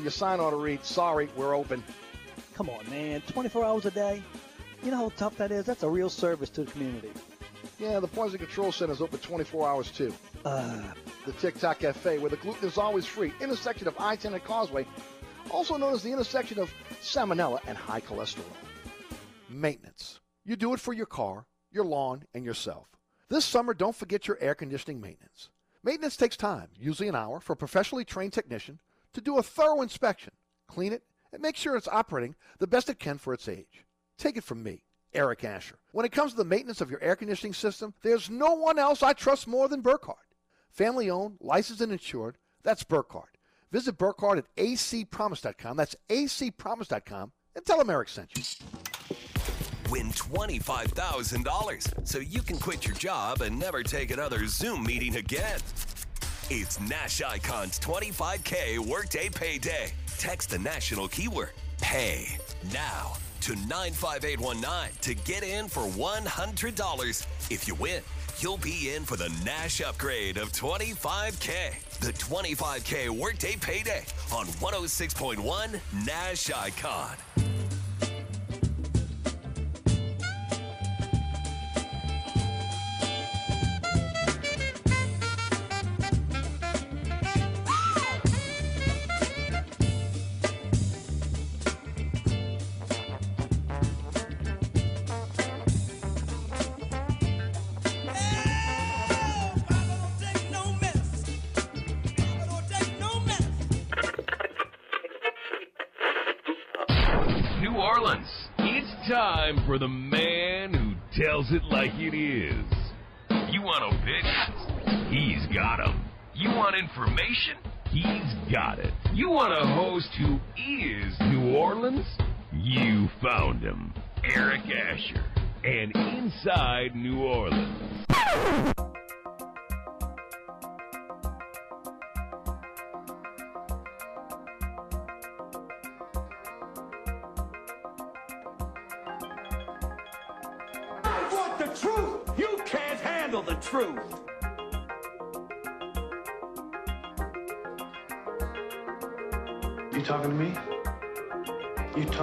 Your sign ought to read, sorry, we're open. Come on, man. 24 hours a day? You know how tough that is? That's a real service to the community. Yeah, the Poison Control Center is open 24 hours too. Uh, the Tic Tac Cafe, where the gluten is always free, intersection of I-10 and Causeway, also known as the intersection of salmonella and high cholesterol. Maintenance. You do it for your car, your lawn, and yourself. This summer, don't forget your air conditioning maintenance. Maintenance takes time, usually an hour, for a professionally trained technician to do a thorough inspection, clean it, and make sure it's operating the best it can for its age. Take it from me, Eric Asher. When it comes to the maintenance of your air conditioning system, there's no one else I trust more than Burkhardt. Family owned, licensed, and insured, that's Burkhardt. Visit Burkhardt at acpromise.com. That's acpromise.com and tell them Eric sent you. Win $25,000 so you can quit your job and never take another Zoom meeting again. It's Nash Icon's 25K Workday Payday. Text the national keyword pay now to 95819 to get in for $100. If you win, you'll be in for the Nash upgrade of 25K. The 25K Workday Payday on 106.1 Nash Icon. Information? He's got it. You want a host who is New Orleans? You found him. Eric Asher. And Inside New Orleans.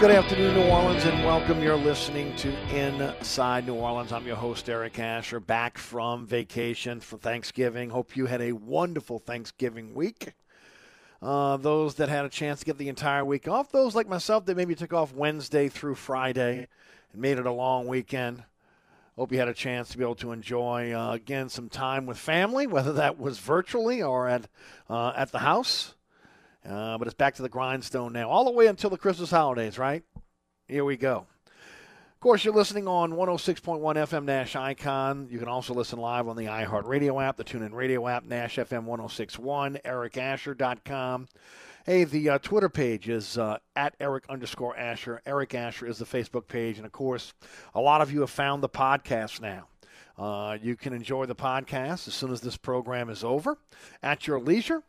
Good afternoon, New Orleans, and welcome. You're listening to Inside New Orleans. I'm your host, Eric Asher, back from vacation for Thanksgiving. Hope you had a wonderful Thanksgiving week. Uh, those that had a chance to get the entire week off, those like myself that maybe took off Wednesday through Friday and made it a long weekend. Hope you had a chance to be able to enjoy uh, again some time with family, whether that was virtually or at uh, at the house. Uh, but it's back to the grindstone now, all the way until the Christmas holidays, right? Here we go. Of course, you're listening on 106.1 FM Nash Icon. You can also listen live on the iHeartRadio app, the TuneIn Radio app, Nash FM 1061, ericasher.com. Hey, the uh, Twitter page is uh, at Eric underscore Asher. Eric Asher is the Facebook page. And of course, a lot of you have found the podcast now. Uh, you can enjoy the podcast as soon as this program is over at your leisure.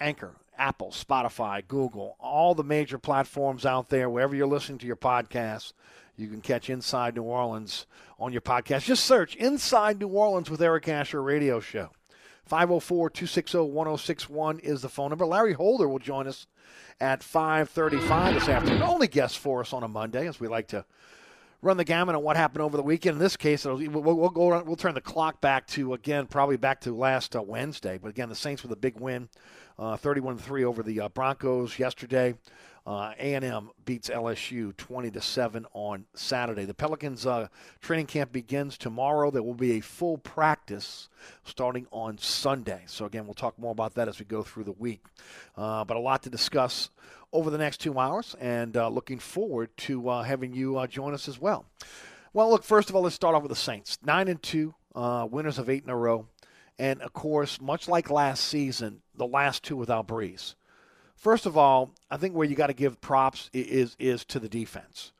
Anchor, Apple, Spotify, Google, all the major platforms out there, wherever you're listening to your podcast, you can catch Inside New Orleans on your podcast. Just search Inside New Orleans with Eric Asher Radio Show. 504 260 1061 is the phone number. Larry Holder will join us at 5:35 this afternoon. Only guest for us on a Monday, as we like to run the gamut on what happened over the weekend. In this case, we'll, we'll go. We'll turn the clock back to again, probably back to last uh, Wednesday. But again, the Saints with a big win, uh, 31-3 over the uh, Broncos yesterday. Uh, A&M beats LSU 20 to 7 on Saturday. The Pelicans uh, training camp begins tomorrow. There will be a full practice starting on Sunday. So again, we'll talk more about that as we go through the week. Uh, but a lot to discuss over the next two hours, and uh, looking forward to uh, having you uh, join us as well. Well, look, first of all, let's start off with the Saints. Nine and two, winners of eight in a row, and of course, much like last season, the last two without Brees. First of all, I think where you got to give props is is to the defense,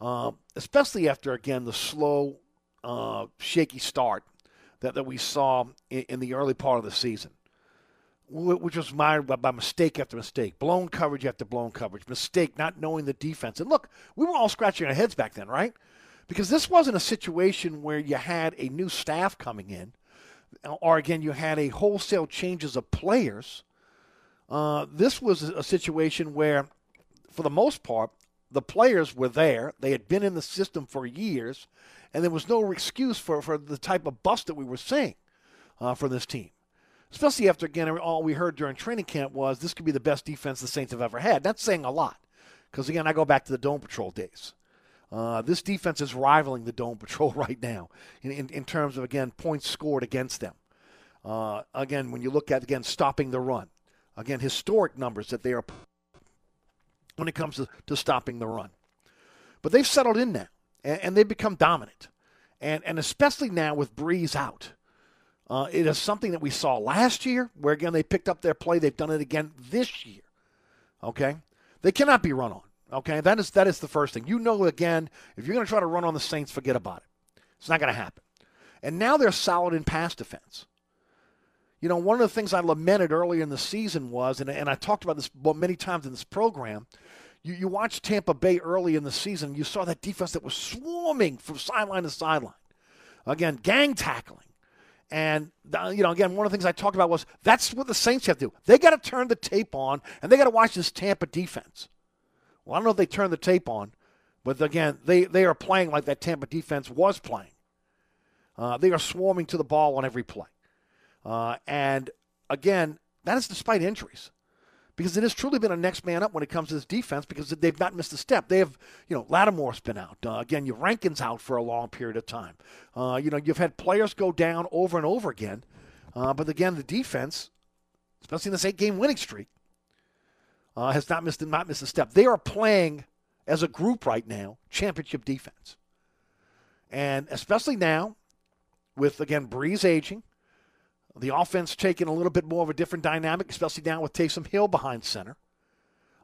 uh, especially after again the slow, uh, shaky start that, that we saw in, in, the early part of the season, which was mired by, by mistake after mistake, blown coverage after blown coverage, mistake not knowing the defense. And look, we were all scratching our heads back then, right? Because this wasn't a situation where you had a new staff coming in, or again you had a wholesale changes of players uh, this was a situation where, for the most part, the players were there. They had been in the system for years, and there was no excuse for, for the type of bust that we were seeing uh, for this team. Especially after, again, all we heard during training camp was this could be the best defense the Saints have ever had. That's saying a lot. Because, again, I go back to the Dome Patrol days. Uh, this defense is rivaling the Dome Patrol right now in, in, in terms of, again, points scored against them. Uh, again, when you look at, again, stopping the run. Again, historic numbers that they are when it comes to, to stopping the run. But they've settled in now, and, and they've become dominant. And, and especially now with Brees out. Uh, it is something that we saw last year, where again they picked up their play. They've done it again this year. Okay, they cannot be run on. Okay, that is that is the first thing. You know, again, if you're going to try to run on the Saints, forget about it. It's not going to happen. And now they're solid in pass defense. You know, one of the things I lamented earlier in the season was, and, and I talked about this many times in this program, you, you watched Tampa Bay early in the season, you saw that defense that was swarming from sideline to sideline. Again, gang tackling. And, you know, again, one of the things I talked about was that's what the Saints have to do. They got to turn the tape on, and they got to watch this Tampa defense. Well, I don't know if they turned the tape on, but again, they, they are playing like that Tampa defense was playing. Uh, they are swarming to the ball on every play. Uh, and again, that is despite injuries. Because it has truly been a next man up when it comes to this defense because they've not missed a step. They have, you know, Lattimore's been out. Uh, again, your Rankins out for a long period of time. Uh, you know, you've had players go down over and over again. Uh, but again, the defense, especially in this eight game winning streak, uh, has not missed, not missed a step. They are playing as a group right now championship defense. And especially now, with, again, Brees aging, the offense taking a little bit more of a different dynamic, especially now with Taysom Hill behind center.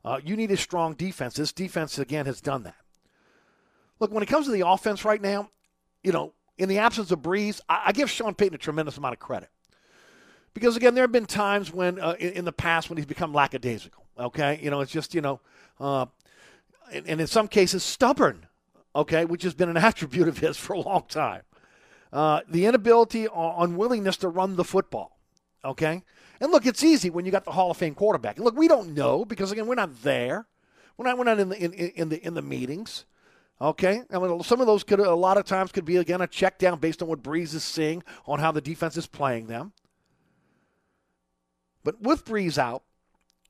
Uh, you need a strong defense. This defense, again, has done that. Look, when it comes to the offense right now, you know, in the absence of Brees, I, I give Sean Payton a tremendous amount of credit. Because, again, there have been times when, uh, in, in, the past, when he's become lackadaisical. Okay? You know, it's just, you know, uh, and, and in some cases, stubborn. Okay? Which has been an attribute of his for a long time. Uh, the inability or unwillingness to run the football. Okay? And look, it's easy when you got the Hall of Fame quarterback. And look, we don't know because again, we're not there. We're not, we're not in the in, in the in the meetings. Okay, I mean, some of those could a lot of times could be again a check down based on what Brees is seeing on how the defense is playing them. But with Brees out,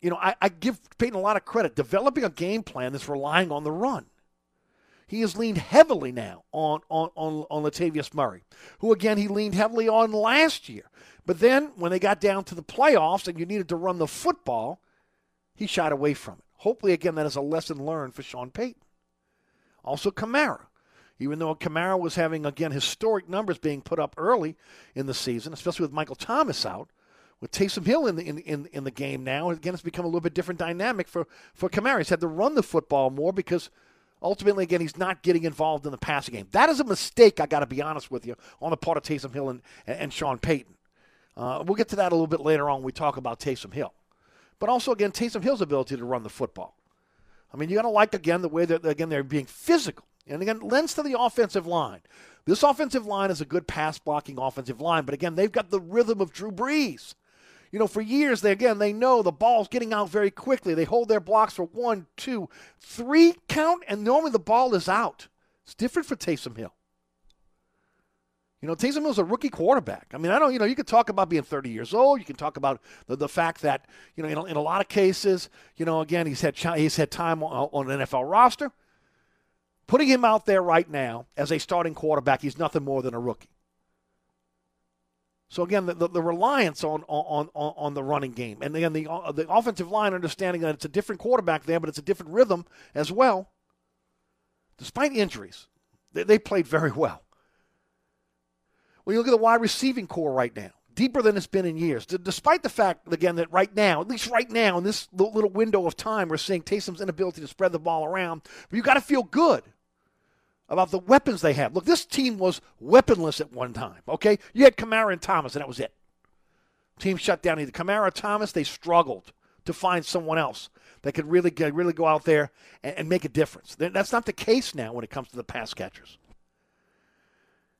you know, I, I give Payton a lot of credit developing a game plan that's relying on the run he has leaned heavily now on, on, on, on Latavius Murray, who, again, he leaned heavily on last year. But then when they got down to the playoffs and you needed to run the football, he shied away from it. Hopefully, again, that is a lesson learned for Sean Payton. Also, Kamara. Even though Kamara was having, again, historic numbers being put up early in the season, especially with Michael Thomas out, with Taysom Hill in the, in, in, in the game now, again, it's become a little bit different dynamic for, for Kamara. He's had to run the football more because – Ultimately, again, he's not getting involved in the passing game. That is a mistake, I got to be honest with you, on the part of Taysom Hill and, and Sean Payton. Uh, we'll get to that a little bit later on when we talk about Taysom Hill. But also, again, Taysom Hill's ability to run the football. I mean, you got to like, again, the way that, again, they're being physical. And again, lends to the offensive line. This offensive line is a good pass blocking offensive line, but again, they've got the rhythm of Drew Brees. You know, for years, they again, they know the ball's getting out very quickly. They hold their blocks for one, two, three count, and normally the ball is out. It's different for Taysom Hill. You know, Taysom Hill's a rookie quarterback. I mean, I don't, you know, you could talk about being 30 years old. You can talk about the, the fact that, you know, in a, in a lot of cases, you know, again, he's had, he's had time on, on an NFL roster. Putting him out there right now as a starting quarterback, he's nothing more than a rookie. So again, the, the, the reliance on, on, on, on the running game, and again the uh, the offensive line understanding that it's a different quarterback there, but it's a different rhythm as well. Despite injuries, they, they played very well. When you look at the wide receiving core right now, deeper than it's been in years. Despite the fact, again, that right now, at least right now, in this little window of time, we're seeing Taysom's inability to spread the ball around. But you got to feel good about the weapons they have. Look, this team was weaponless at one time, okay? You had Kamara and Thomas, and that was it. Team shut down either Kamara Thomas. They struggled to find someone else that could really, really go out there and, and make a difference. That's not the case now when it comes to the pass catchers.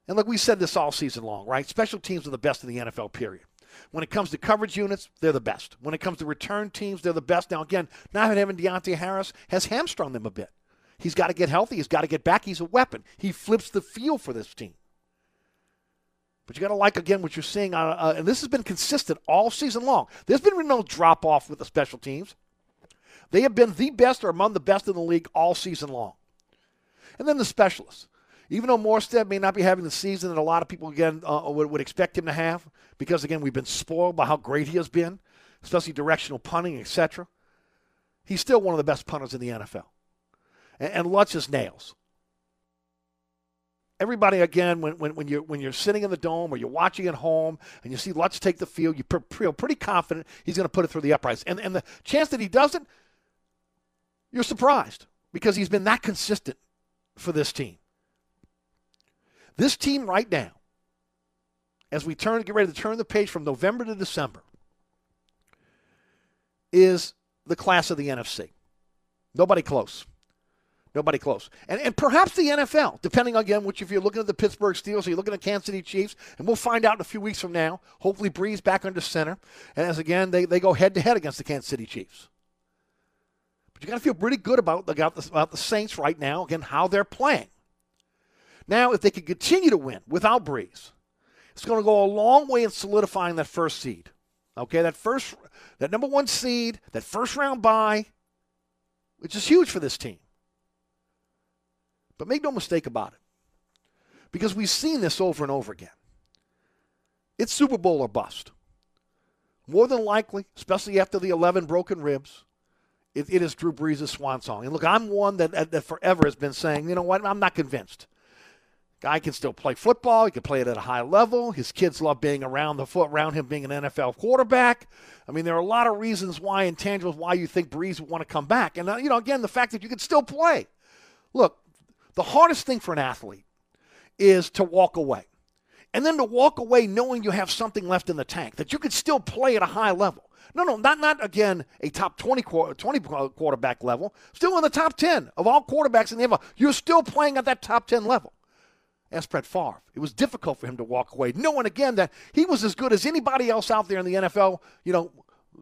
And look, we said this all season long, right? Special teams are the best in the NFL, period. When it comes to coverage units, they're the best. When it comes to return teams, they're the best. Now, again, not having Deonte Harris has hamstrung them a bit. He's got to get healthy. He's got to get back. He's a weapon. He flips the field for this team. But you got to like again what you're seeing, uh, uh, and this has been consistent all season long. There's been no drop off with the special teams. They have been the best or among the best in the league all season long. And then the specialists. Even though Morstead may not be having the season that a lot of people again uh, would, would expect him to have, because again we've been spoiled by how great he has been, especially directional punting, etc. He's still one of the best punters in the NFL and, and Lutz nails. Everybody again, when, when, when you're when you're sitting in the dome or you're watching at home and you see Lutz take the field, you feel pretty confident he's going to put it through the uprights. And and the chance that he doesn't, you're surprised because he's been that consistent for this team. This team right now, as we turn get ready to turn the page from November to December, is the class of the NFC. Nobody close. Nobody close. And, and perhaps the NFL, depending again, which if you're looking at the Pittsburgh Steelers or you're looking at Kansas City Chiefs, and we'll find out in a few weeks from now. Hopefully, Brees back under center. And as again, they, they go head to head against the Kansas City Chiefs. But you got to feel pretty good about, about, the, about the Saints right now, again, how they're playing. Now, if they can continue to win without Brees, it's going to go a long way in solidifying that first seed. Okay, that first, that number one seed, that first round bye, which is huge for this team. But make no mistake about it, because we've seen this over and over again. It's Super Bowl or bust. More than likely, especially after the 11 broken ribs, it, it is Drew Brees' swan song. And look, I'm one that, that forever has been saying, you know what, I'm not convinced. Guy can still play football. He can play it at a high level. His kids love being around the foot around him being an NFL quarterback. I mean, there are a lot of reasons why intangibles why you think Brees would want to come back. And uh, you know, again, the fact that you can still play. Look, the hardest thing for an athlete is to walk away. And then to walk away knowing you have something left in the tank, that you could still play at a high level. No, no, not, not again a top 20, 20 uh, quarterback level. Still in the top 10 of all quarterbacks in the NFL. You're still playing at that top 10 level. Ask Brett Favre. It was difficult for him to walk away, knowing again that he was as good as anybody else out there in the NFL, you know,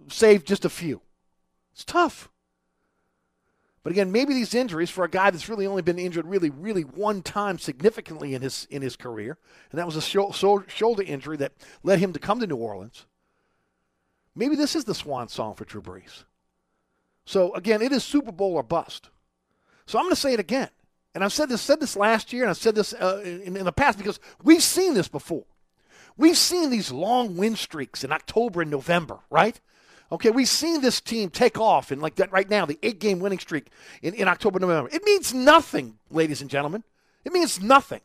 save just a few. It's tough. But again, maybe these injuries for a guy that's really only been injured really, really one time significantly in his in his career, and that was a shoulder injury that led him to come to New Orleans. Maybe this is the swan song for Drew Brees. So again, it is Super Bowl or bust. So I'm going to say it again, and I've said this said this last year, and I've said this uh, in, in the past because we've seen this before. We've seen these long win streaks in October and November, right? Okay, we've seen this team take off and like that right now, the eight game winning streak in, in October, November. It means nothing, ladies and gentlemen. It means nothing.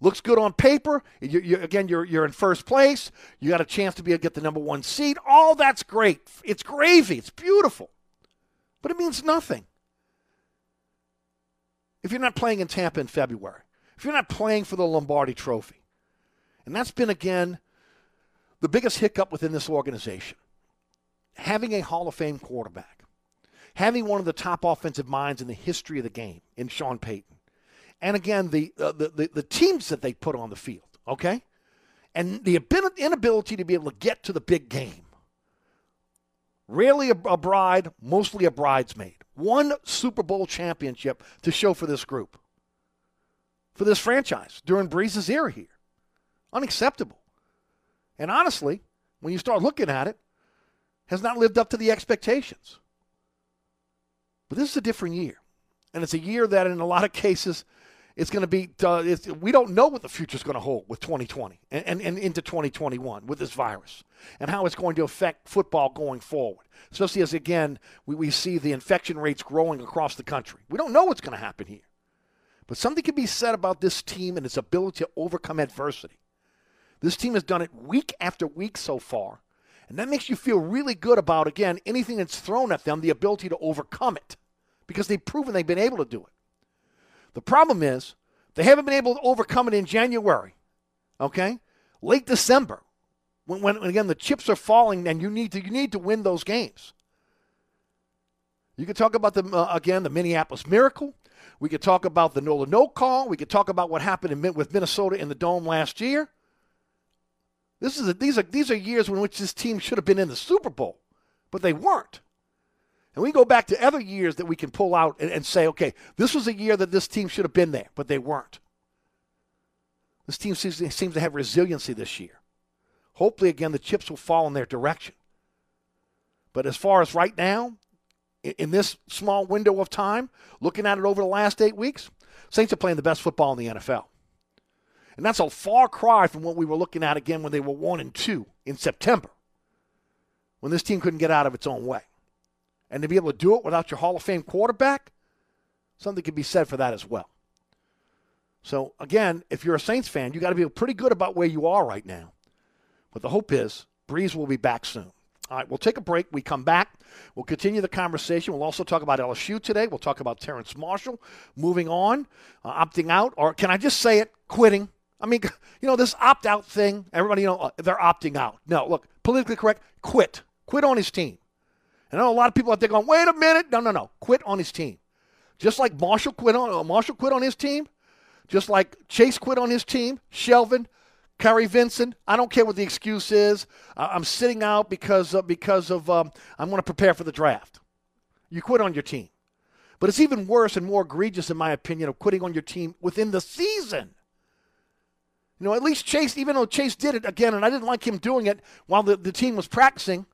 Looks good on paper. You, you, again, you're, you're in first place. You got a chance to be able to get the number one seed. All that's great. It's gravy. It's beautiful. But it means nothing. If you're not playing in Tampa in February, if you're not playing for the Lombardi trophy, and that's been, again, the biggest hiccup within this organization having a Hall of Fame quarterback, having one of the top offensive minds in the history of the game in Sean Payton, and again the uh, the, the, the teams that they put on the field, okay, and the inability to be able to get to the big game, Rarely a, a bride, mostly a bridesmaid. One Super Bowl championship to show for this group, for this franchise during Brees's era here. Unacceptable. And honestly, when you start looking at it, has not lived up to the expectations. But this is a different year. And it's a year that, in a lot of cases, it's going to be, uh, we don't know what the future is going to hold with 2020 and, and, and into 2021 with this virus and how it's going to affect football going forward, especially as, again, we, we see the infection rates growing across the country. We don't know what's going to happen here. But something can be said about this team and its ability to overcome adversity. This team has done it week after week so far. And that makes you feel really good about, again, anything that's thrown at them, the ability to overcome it because they've proven they've been able to do it. The problem is they haven't been able to overcome it in January, okay? Late December, when, when again the chips are falling and you need to you need to win those games. You could talk about the uh, again the Minneapolis Miracle. We could talk about the Nola no call. We could talk about what happened in, with Minnesota in the dome last year. This is a, these are these are years in which this team should have been in the Super Bowl, but they weren't. And we go back to other years that we can pull out and, and say, okay, this was a year that this team should have been there, but they weren't. This team seems, seems to have resiliency this year. Hopefully, again, the chips will fall in their direction. But as far as right now, in, in this small window of time, looking at it over the last eight weeks, Saints are playing the best football in the NFL. And that's a far cry from what we were looking at again when they were one and two in September, when this team couldn't get out of its own way. And to be able to do it without your Hall of Fame quarterback, something could be said for that as well. So again, if you're a Saints fan, you got to be pretty good about where you are right now. But the hope is Brees will be back soon. All right, we'll take a break. We come back. We'll continue the conversation. We'll also talk about LSU today. We'll talk about Terrace Marshall moving on, uh, opting out, or can I just say it, quitting? I mean, you know, this opt out thing, everybody, you know, uh, they're opting out. No, look, politically correct, quit. Quit on his team. And I know a lot of people out there going, wait a minute. No, no, no. Quit on his team. Just like Marshall quit on uh, Marshall quit on his team, just like Chase quit on his team, Shelvin, Kary Vincent. I don't care what the excuse is. I'm sitting out because of, because of um, I'm going to prepare for the draft. You quit on your team. But it's even worse and more egregious, in my opinion, of quitting on your team within the season. You know, at least Chase, even though Chase did it again, and I didn't like him doing it while the, the team was practicing,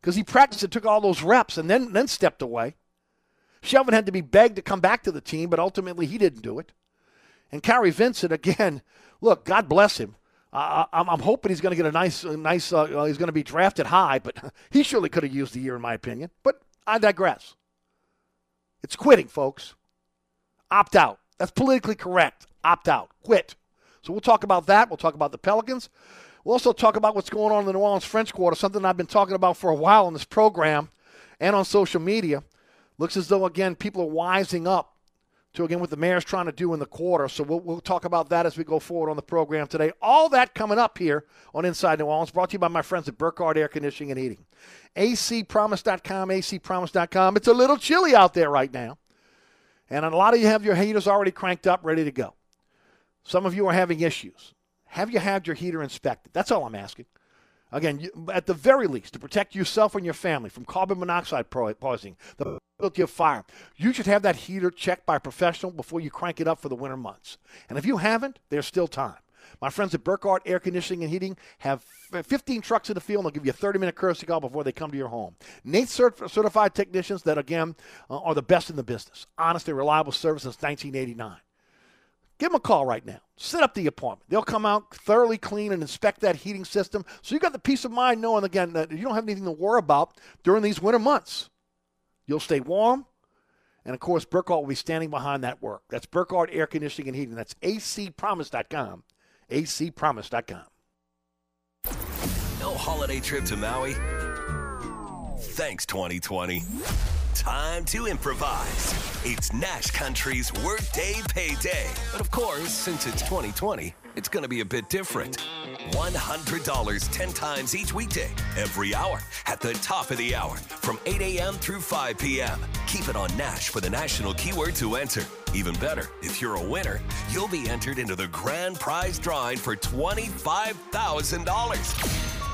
because he practiced and took all those reps and then, then stepped away. Shelvin had to be begged to come back to the team, but ultimately he didn't do it. And Kary Vincent, again, look, God bless him. Uh, I'm, I'm, hoping he's going to get a nice, a nice. Uh, he's going to be drafted high, but he surely could have used the year, in my opinion. But I digress. It's quitting, folks. Opt out. That's politically correct. Opt out. Quit. So we'll talk about that. We'll talk about the Pelicans. We'll also talk about what's going on in the New Orleans French Quarter, something I've been talking about for a while on this program and on social media. Looks as though, again, people are wising up to, again, what the mayor's trying to do in the quarter. So we'll, we'll talk about that as we go forward on the program today. All that coming up here on Inside New Orleans, brought to you by my friends at Burkhardt Air Conditioning and Heating. acpromise.com, acpromise.com. It's a little chilly out there right now. And a lot of you have your heaters already cranked up, ready to go. Some of you are having issues. Have you had your heater inspected? That's all I'm asking. Again, at the very least, to protect yourself and your family from carbon monoxide poisoning, the possibility of fire, you should have that heater checked by a professional before you crank it up for the winter months. And if you haven't, there's still time. My friends at Burkhardt Air Conditioning and Heating have 15 trucks in the field. And they'll give you a 30 minute courtesy call before they come to your home. NATE certified technicians that, again, uh, are the best in the business. Honest and reliable service since 1989. Give them a call right now. Set up the appointment. They'll come out thoroughly clean and inspect that heating system. So you've got the peace of mind knowing, again, that you don't have anything to worry about during these winter months. You'll stay warm. And of course, Burkhardt will be standing behind that work. That's Burkhardt Air Conditioning and Heating. That's acpromise.com. acpromise.com. No holiday trip to Maui? Thanks, 2020. Time to improvise. It's Nash Country's Workday Payday. But of course, since it's 2020, it's going to be a bit different. $100 10 times each weekday, every hour, at the top of the hour, from 8 a.m. through 5 p.m. Keep it on Nash for the national keyword to enter. Even better, if you're a winner, you'll be entered into the grand prize drawing for $25,000.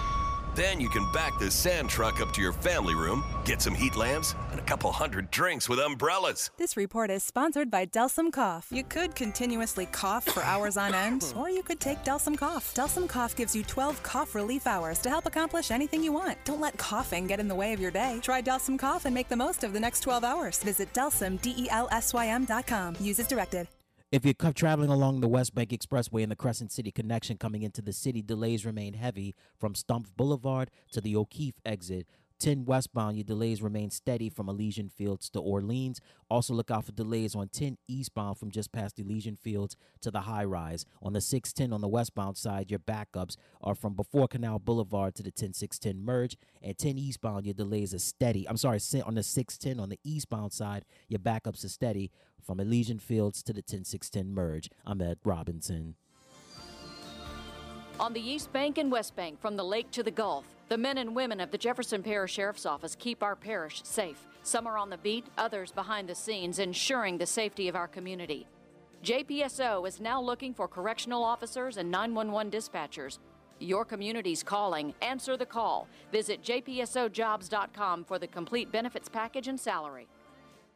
Then you can back the sand truck up to your family room, get some heat lamps, and a couple hundred drinks with umbrellas. This report is sponsored by Delsym Cough. You could continuously cough for hours on end, or you could take Delsym Cough. Delsym Cough gives you 12 cough relief hours to help accomplish anything you want. Don't let coughing get in the way of your day. Try Delsym Cough and make the most of the next 12 hours. Visit Delsym, D-E-L-S-Y-M.com. Use as directed. If you're traveling along the West Bank Expressway and the Crescent City connection coming into the city, delays remain heavy from Stumpf Boulevard to the O'Keefe exit. 10 westbound, your delays remain steady from Elysian Fields to Orleans. Also, look out for delays on 10 eastbound from just past Elysian Fields to the high rise. On the 610 on the westbound side, your backups are from before Canal Boulevard to the 10610 merge. And 10 eastbound, your delays are steady. I'm sorry, on the 610 on the eastbound side, your backups are steady from Elysian Fields to the 10610 merge. I'm Ed Robinson. On the East Bank and West Bank, from the lake to the Gulf, the men and women of the Jefferson Parish Sheriff's Office keep our parish safe. Some are on the beat, others behind the scenes, ensuring the safety of our community. JPSO is now looking for correctional officers and 911 dispatchers. Your community's calling. Answer the call. Visit jpsojobs.com for the complete benefits package and salary.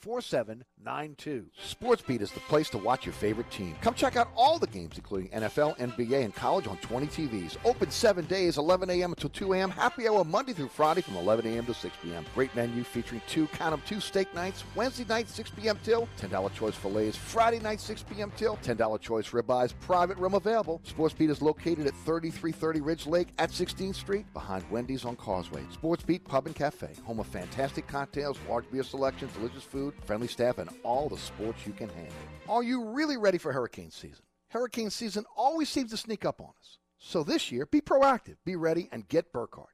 4792. SportsBeat is the place to watch your favorite team. Come check out all the games, including NFL, NBA, and college on 20 TVs. Open seven days, 11 a.m. until 2 a.m. Happy hour Monday through Friday from 11 a.m. to 6 p.m. Great menu featuring two, count 'em, two steak nights. Wednesday night, 6 p.m. till. $10 choice fillets. Friday night, 6 p.m. till. $10 choice ribeyes. Private room available. SportsBeat is located at 3330 Ridge Lake at 16th Street behind Wendy's on Causeway. SportsBeat Pub and Cafe, home of fantastic cocktails, large beer selection, delicious food, friendly staff, and all the sports you can handle. Are you really ready for hurricane season? Hurricane season always seems to sneak up on us. So this year, be proactive, be ready, and get Burkhardt.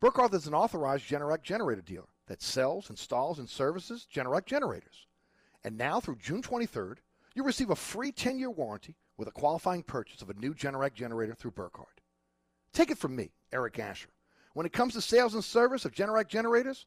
Burkhardt is an authorized Generac generator dealer that sells, installs, and services Generac generators. And now through June 23rd, you receive a free 10-year warranty with a qualifying purchase of a new Generac generator through Burkhardt. Take it from me, Eric Asher. When it comes to sales and service of Generac generators,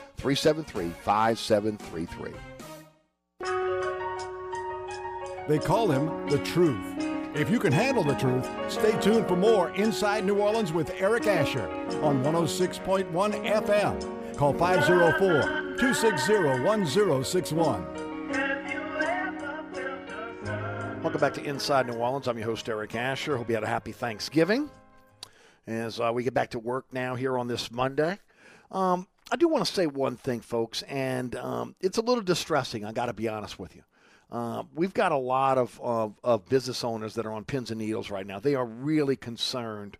504-373-5733. They call him the truth. If you can handle the truth, stay tuned for more Inside New Orleans with Eric Asher on 106.1 FM. Call 504 260 1061. Welcome back to Inside New Orleans. I'm your host, Eric Asher. Hope you had a happy Thanksgiving. As uh, we get back to work now here on this Monday. Um, I do want to say one thing, folks, and um, it's a little distressing. I got to be honest with you. Uh, we've got a lot of, of, of, business owners that are on pins and needles right now. They are really concerned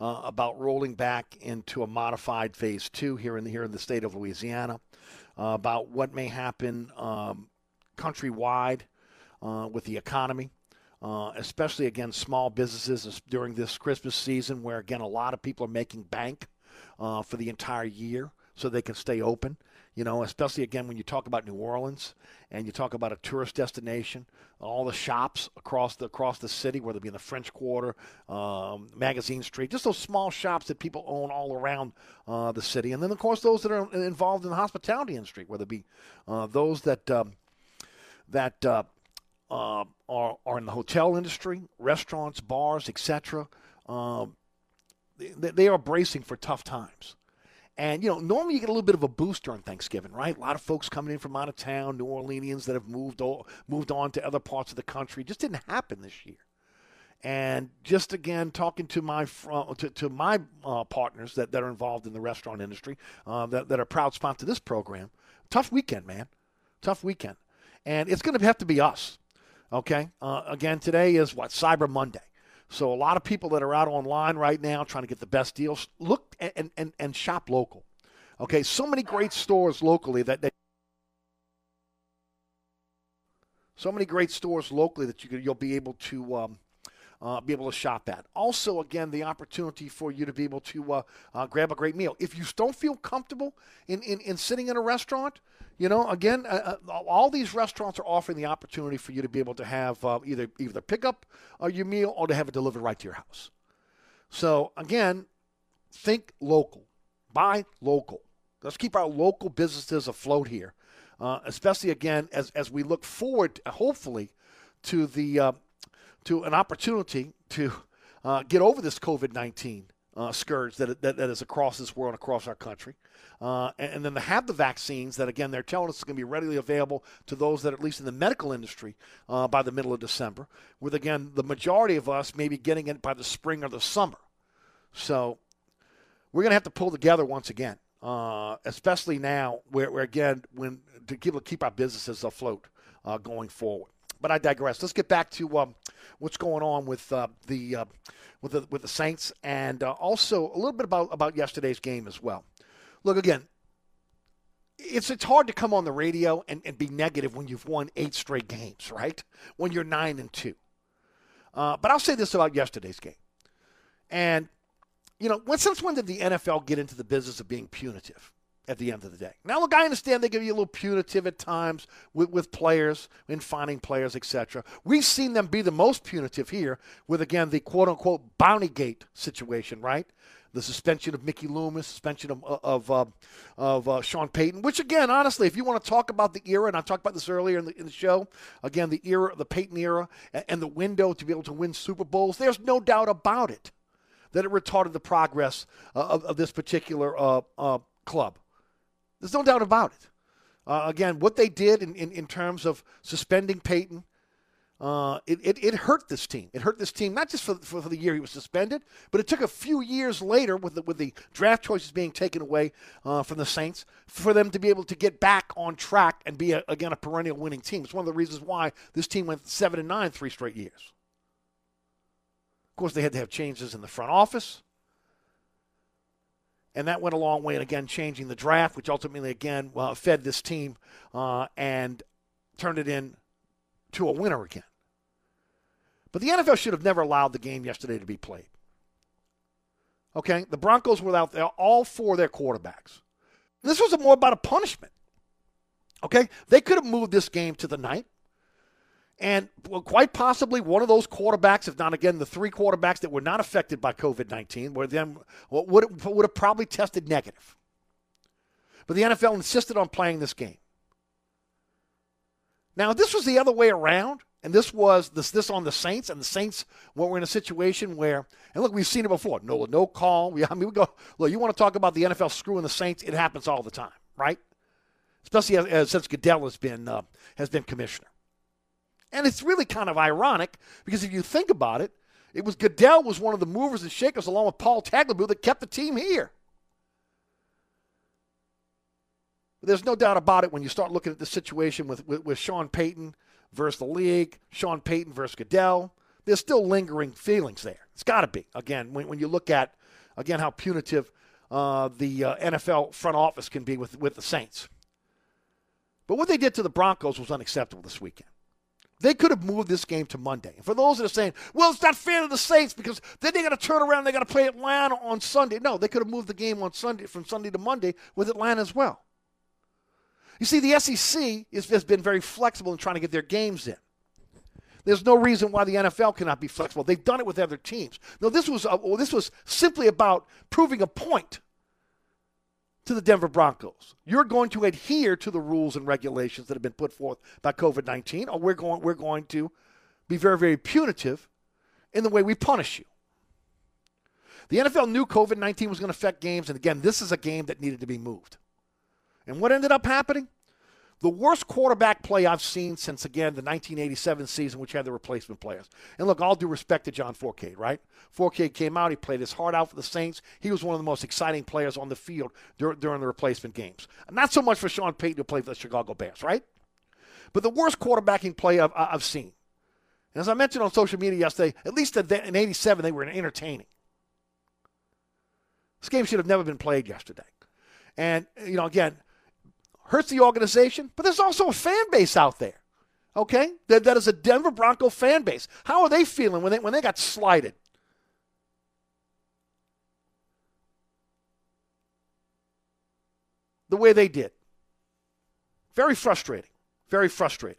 uh, about rolling back into a modified phase two here in the, here in the state of Louisiana, uh, about what may happen um, countrywide uh, with the economy. Uh, especially again, small businesses during this Christmas season, where again a lot of people are making bank uh, for the entire year, so they can stay open. You know, especially again when you talk about New Orleans and you talk about a tourist destination, all the shops across the across the city, whether it be in the French Quarter, um, Magazine Street, just those small shops that people own all around uh, the city, and then of course those that are involved in the hospitality industry, whether it be uh, those that um, that uh, uh, are, are in the hotel industry, restaurants, bars, etc. Um, they, they are bracing for tough times. And, you know, normally you get a little bit of a boost during Thanksgiving, right? A lot of folks coming in from out of town, New Orleanians that have moved, o- moved on to other parts of the country. Just didn't happen this year. And just again, talking to my to, to my uh, partners that, that are involved in the restaurant industry, uh, that, that are proud sponsors of this program, tough weekend, man. Tough weekend. And it's going to have to be us. Okay. Uh, again, today is what? Cyber Monday. So a lot of people that are out online right now trying to get the best deals, look and, and, and shop local. Okay. So many great stores locally that, so many great stores locally that you could, you'll be able to um, uh, be able to shop at. Also, again, the opportunity for you to be able to uh, uh, grab a great meal. If you don't feel comfortable in, in, in sitting in a restaurant, you know, again, uh, uh, all these restaurants are offering the opportunity for you to be able to have uh, either either pick up your meal or to have it delivered right to your house. So again, think local, buy local. Let's keep our local businesses afloat here, especially again as as we look forward, hopefully, to the to an opportunity to uh, get over this COVID 19 uh, scourge that, that, that is across this world, across our country. Uh, and, and, then to have the vaccines that, again, they're telling us is going to be readily available to those that, at least in the medical industry, uh, by the middle of December, with, again, the majority of us maybe getting it by the spring or the summer. So we're going to have to pull together once again, uh, especially now, where, where, again, when to keep, keep our businesses afloat uh, going forward. But I digress. Let's get back to um, what's going on with uh, the uh, with the with the Saints, and uh, also a little bit about about yesterday's game as well. Look again. It's it's hard to come on the radio and, and be negative when you've won eight straight games, right? When you're nine and two. Uh, but I'll say this about yesterday's game, and you know, when since when did the NFL get into the business of being punitive? At the end of the day. Now, look, I understand they give you a little punitive at times with, with players in finding players, etc. We've seen them be the most punitive here with, again, the quote unquote bounty gate situation, right? The suspension of Mickey Loomis, suspension of of, uh, of uh, Sean Payton, which again, honestly, if you want to talk about the era, and I talked about this earlier in the, in the show, again, the era, the Payton era, and, and the window to be able to win Super Bowls, there's no doubt about it that it retarded the progress uh, of, of, this particular uh, uh, club. There's no doubt about it. Uh, again, what they did in, in, in terms of suspending Payton, uh, it, it, it, hurt this team. It hurt this team not just for, for, for, the year he was suspended, but it took a few years later with the, with the draft choices being taken away uh, from the Saints for them to be able to get back on track and be, a, again, a perennial winning team. It's one of the reasons why this team went 7 and 9 three straight years. Of course, they had to have changes in the front office and that went a long way. And again, changing the draft, which ultimately again uh, fed this team uh, and turned it in to a winner again. But the NFL should have never allowed the game yesterday to be played. Okay, the Broncos were out there, all four of their quarterbacks. This was more about a punishment. Okay, they could have moved this game to the night. And quite possibly one of those quarterbacks, if not again the three quarterbacks that were not affected by COVID 19, were them would, would have probably tested negative. But the NFL insisted on playing this game. Now, this was the other way around, and this was this this on the Saints, and the Saints were in a situation where, and look, we've seen it before. No, no call. We, I mean, we go. Look, you want to talk about the NFL screwing the Saints? It happens all the time, right? Especially as, as since Goodell has been uh, has been commissioner. And it's really kind of ironic because if you think about it, it was Goodell was one of the movers and shakers along with Paul Tagliabue that kept the team here. There's no doubt about it when you start looking at the situation with, with, with Sean Payton versus the league, Sean Payton versus Goodell. There's still lingering feelings there. It's got to be. Again, when, when you look at, again, how punitive uh, the uh, NFL front office can be with, with the Saints. But what they did to the Broncos was unacceptable this weekend. They could have moved this game to Monday. And for those that are saying, well, it's not fair to the Saints because then they got to turn around, they got to play Atlanta on Sunday. No, they could have moved the game on Sunday from Sunday to Monday with Atlanta as well. You see, the SEC is, has been very flexible in trying to get their games in. There's no reason why the NFL cannot be flexible. They've done it with other teams. No, this was uh, well, this was simply about proving a point to the Denver Broncos. You're going to adhere to the rules and regulations that have been put forth by COVID 19, or we're going, we're going to be very, very punitive in the way we punish you. The NFL knew COVID 19 was going to affect games, and again, this is a game that needed to be moved. And what ended up happening? The worst quarterback play I've seen since, again, the 1987 season, which had the replacement players. And look, all due respect to John Fourcade, right? Fourcade came out, he played his heart out for the Saints. He was one of the most exciting players on the field dur- during the replacement games. Not so much for Sean Payton, who played for the Chicago Bears, right? But the worst quarterbacking play I've, I've seen. And as I mentioned on social media yesterday, at least in 87, they were entertaining. This game should have never been played yesterday. And, you know, again, hurts the organization, but there's also a fan base out there. Okay? That, that is a Denver Bronco fan base. How are they feeling when they, when they got slighted? The way they did. Very frustrating. Very frustrating.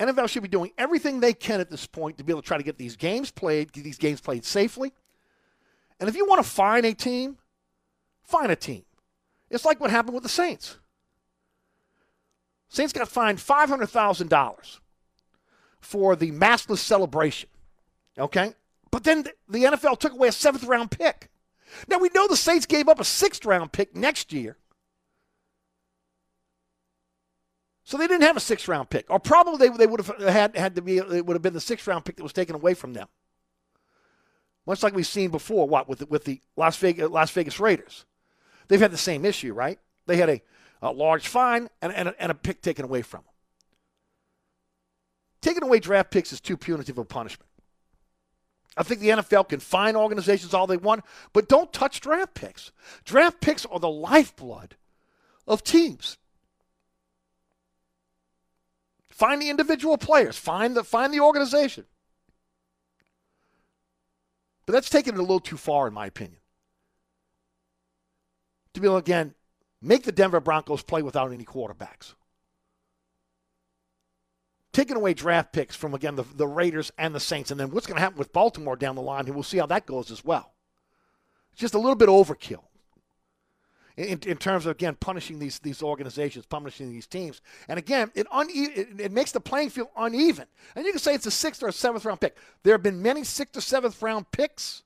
NFL should be doing everything they can at this point to be able to try to get these games played, get these games played safely. And if you want to fine a team, fine a team. It's like what happened with the Saints. Saints got fined $500,000 for the maskless celebration. Okay? But then the NFL took away a seventh round pick. Now we know the Saints gave up a sixth round pick next year. So they didn't have a sixth round pick. Or probably they, they would have had, had to be it would have been the sixth round pick that was taken away from them. Much like we've seen before, what with the, with the Las Vegas Las Vegas Raiders. They've had the same issue, right? They had a, a large fine and, and, a, and a pick taken away from them. Taking away draft picks is too punitive of a punishment. I think the NFL can fine organizations all they want, but don't touch draft picks. Draft picks are the lifeblood of teams. Find the individual players, find the find the organization. But that's taking it a little too far, in my opinion to be able to, again, make the Denver Broncos play without any quarterbacks. Taking away draft picks from, again, the, the Raiders and the Saints. And then what's going to happen with Baltimore down the line, we'll see how that goes as well. It's just a little bit overkill in, in terms of, again, punishing these, these organizations, punishing these teams. And again, it, une- it, it makes the playing field uneven. And you can say it's a sixth or a seventh round pick. There have been many sixth or seventh round picks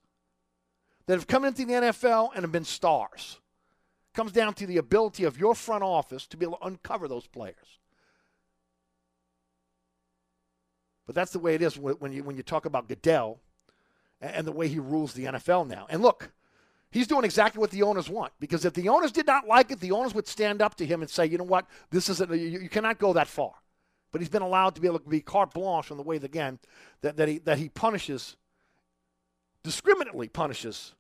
that have come into the NFL and have been stars comes down to the ability of your front office to be able to uncover those players. But that's the way it is when you when you talk about Goodell and the way he rules the NFL now. And look, he's doing exactly what the owners want because if the owners did not like it, the owners would stand up to him and say, "You know what? This is you, you cannot go that far." But he's been allowed to be able to be carte blanche on the way again that, that he that he punishes discriminately punishes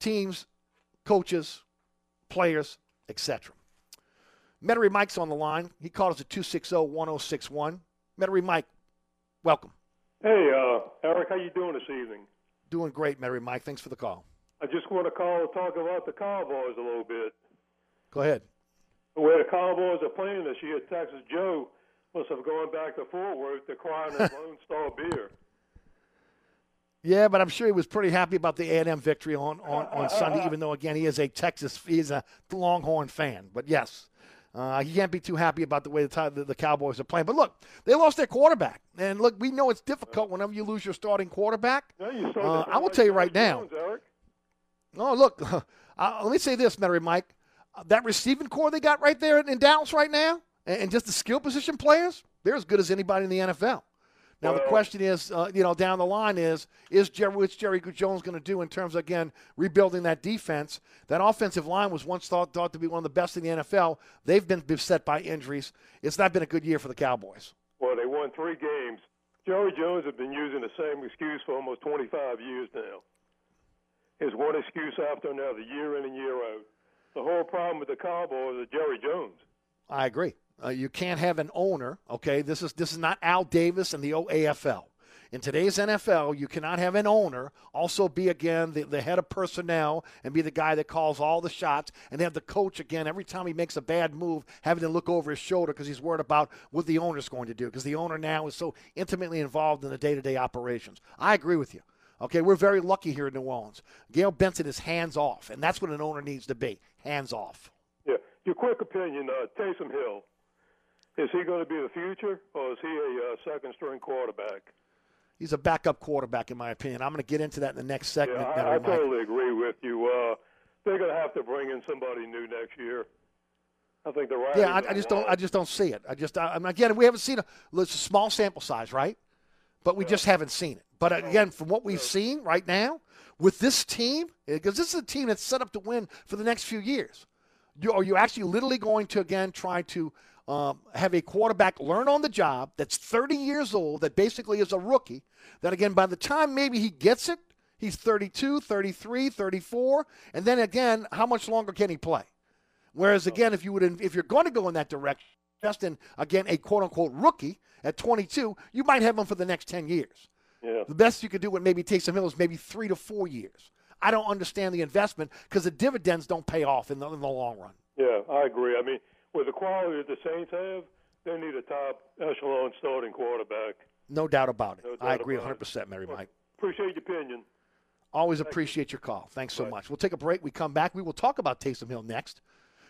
teams coaches, players, etc. Metairie Mike's on the line. He called us at 260-1061. Metairie Mike, welcome. Hey, uh, Eric, how you doing this evening? Doing great, Metairie Mike. Thanks for the call. I just want to call and talk about the Cowboys a little bit. Go ahead. The way the Cowboys are playing this year, Texas Joe must have gone back to Fort Worth to crying his Lone Star beer. Yeah, but I'm sure he was pretty happy about the A&M victory on, on, on Sunday, even though, again, he is a Texas, he's a Longhorn fan. But yes, uh, he can't be too happy about the way the, the, the, Cowboys are playing. But look, they lost their quarterback. And look, we know it's difficult whenever you lose your starting quarterback. Yeah, uh, I will tell you right now. Oh, look, uh, let me say this, Mary Mike. that receiving corps they got right there in Dallas right now, and, and just the skill position players, they're as good as anybody in the NFL. Now well, the question is, uh, you know, down the line is is Jerry, what's Jerry Jones going to do in terms of again rebuilding that defense? That offensive line was once thought thought to be one of the best in the NFL. They've been beset by injuries. It's not been a good year for the Cowboys. Well, they won three games. Jerry Jones has been using the same excuse for almost 25 years now. His one excuse after another, year in and year out. The whole problem with the Cowboys is Jerry Jones. I agree. Uh, you can't have an owner. Okay, this is this is not Al Davis and the OAFL. In today's NFL, you cannot have an owner also be again the, the head of personnel and be the guy that calls all the shots and have the coach again every time he makes a bad move having to look over his shoulder because he's worried about what the owner's going to do because the owner now is so intimately involved in the day-to-day operations. I agree with you. Okay, we're very lucky here in New Orleans. Gayle Benson is hands off, and that's what an owner needs to be hands off. Yeah. Your quick opinion, uh, Taysom Hill. Is he going to be the future, or is he a uh, second string quarterback? He's a backup quarterback, in my opinion. I'm going to get into that in the next segment. Yeah, I, I totally agree with you. Uh, they're going to have to bring in somebody new next year. I think the right. Yeah, I, I just don't. I just don't see it. I just. I, mean, again, we haven't seen a. It's a small sample size, right? But we just haven't seen it. But again, from what we've seen right now with this team, because this is a team that's set up to win for the next few years. You, are you actually literally going to again try to um, have a quarterback learn on the job that's 30 years old, that basically is a rookie, that again, by the time maybe he gets it, he's 32, 33, 34, and then again, how much longer can he play? Whereas again, if you would, if you're going to go in that direction, just in again a quote unquote rookie at 22, you might have him for the next 10 years. Yeah. The best you could do with maybe Taysom Hill is maybe three to four years. I don't understand the investment because the dividends don't pay off in the, in the long run. Yeah, I agree. I mean, with the quality that the Saints have, they need a top echelon starting quarterback. No doubt about it. No doubt I agree 100%, Mary Mike. Appreciate your opinion. Always appreciate your call. Thanks so much. We'll take a break. We come back. We will talk about Taysom Hill next.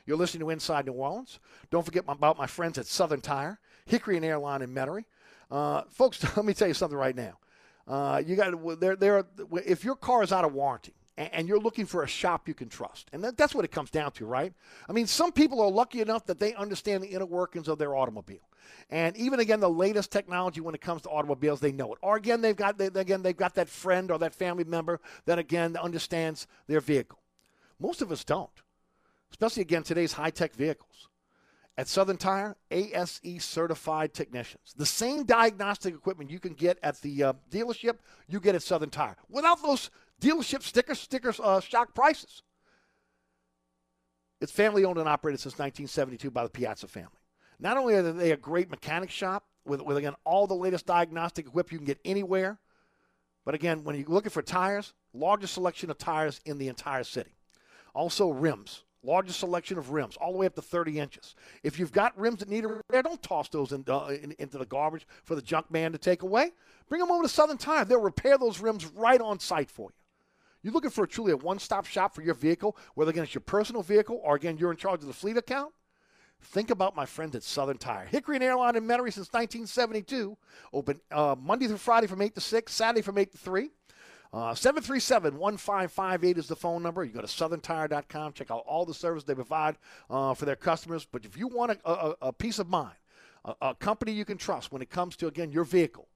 You're listening to Inside New Orleans. Don't forget about my friends at Southern Tire, Hickory and Airline in Metairie. Uh, folks, let me tell you something right now. Uh, you got there. There, if your car is out of warranty and you're looking for a shop you can trust, and that, that's what it comes down to, right? I mean, some people are lucky enough that they understand the inner workings of their automobile, and even again, the latest technology when it comes to automobiles, they know it. Or again, they've got they, again they've got that friend or that family member that again understands their vehicle. Most of us don't, especially again today's high tech vehicles. At Southern Tire, ASE certified technicians. The same diagnostic equipment you can get at the uh, dealership, you get at Southern Tire without those dealership stickers, stickers, uh, shock prices. It's family owned and operated since 1972 by the Piazza family. Not only are they a great mechanic shop with, with again all the latest diagnostic equipment you can get anywhere, but again, when you're looking for tires, largest selection of tires in the entire city. Also rims, largest selection of rims, all the way up to 30 inches. If you've got rims that need a repair, don't toss those in, uh, in, into the garbage for the junk man to take away. Bring them over to Southern Tire. They'll repair those rims right on site for you. You're looking for a truly a one-stop shop for your vehicle, whether again it's your personal vehicle or again you're in charge of the fleet account. Think about my friends at Southern Tire. Hickory and Airline in Metairie since 1972. Open uh, Monday through Friday from 8 to 6, Saturday from 8 to 3. Uh, 737 1558 is the phone number. You go to southerntire.com, check out all the service they provide uh, for their customers. But if you want a, a, a peace of mind, a, a, company you can trust when it comes to, again, your vehicle,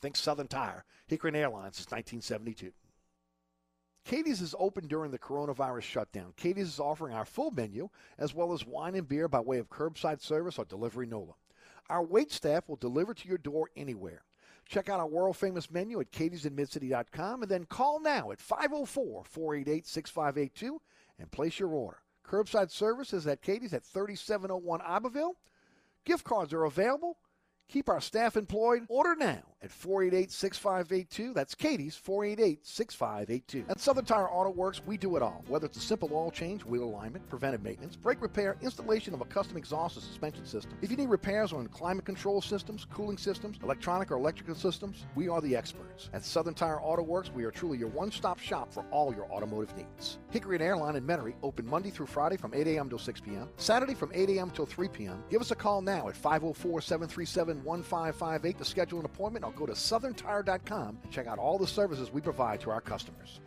think Southern Tire. Hickory and Airlines since 1972. Katie's is open during the coronavirus shutdown. Katie's is offering our full menu as well as wine and beer by way of curbside service or delivery NOLA. Our wait staff will deliver to your door anywhere. Check out our world famous menu at katiesinmidcity.com and then call now at 504 488 6582 and place your order. Curbside service is at Katie's at 3701 Iberville. Gift cards are available. Keep our staff employed. Order now at 488 6582. That's Katie's 488 6582. At Southern Tire Auto Works, we do it all. Whether it's a simple oil change, wheel alignment, preventive maintenance, brake repair, installation of a custom exhaust or suspension system. If you need repairs on climate control systems, cooling systems, electronic or electrical systems, we are the experts. At Southern Tire Auto Works, we are truly your one stop shop for all your automotive needs. Hickory and Airline in Metairie open Monday through Friday from 8 a.m. till 6 p.m., Saturday from 8 a.m. till 3 p.m. Give us a call now at 504 737 1558 to schedule an appointment or go to southerntire.com and check out all the services we provide to our customers.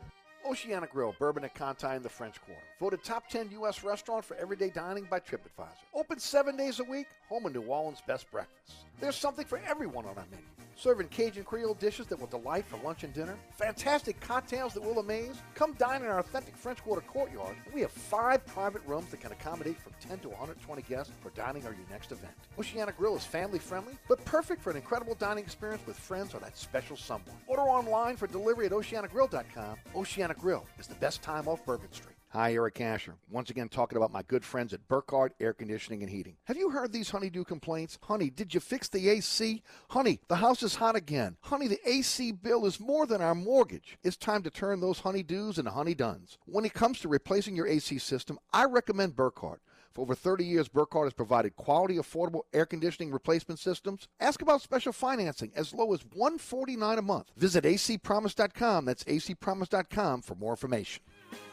Oceana Grill, Bourbon at Conti in the French Quarter. Voted top 10 U.S. restaurant for everyday dining by TripAdvisor. Open seven days a week, home of New Orleans' best breakfast. There's something for everyone on our menu. Serving Cajun Creole dishes that will delight for lunch and dinner. Fantastic cocktails that will amaze. Come dine in our authentic French Quarter courtyard. We have five private rooms that can accommodate from 10 to 120 guests for dining or your next event. Oceana Grill is family friendly, but perfect for an incredible dining experience with friends or that special someone. Order online for delivery at oceanagrill.com. Oceana Grill is the best time off Bourbon Street. Hi, Eric Asher. Once again, talking about my good friends at Burkhardt Air Conditioning and Heating. Have you heard these honeydew complaints? Honey, did you fix the AC? Honey, the house is hot again. Honey, the AC bill is more than our mortgage. It's time to turn those honeydews into honeyduns. When it comes to replacing your AC system, I recommend Burkhardt. For over 30 years, Burkhardt has provided quality, affordable air conditioning replacement systems. Ask about special financing as low as 149 a month. Visit acpromise.com. That's acpromise.com for more information.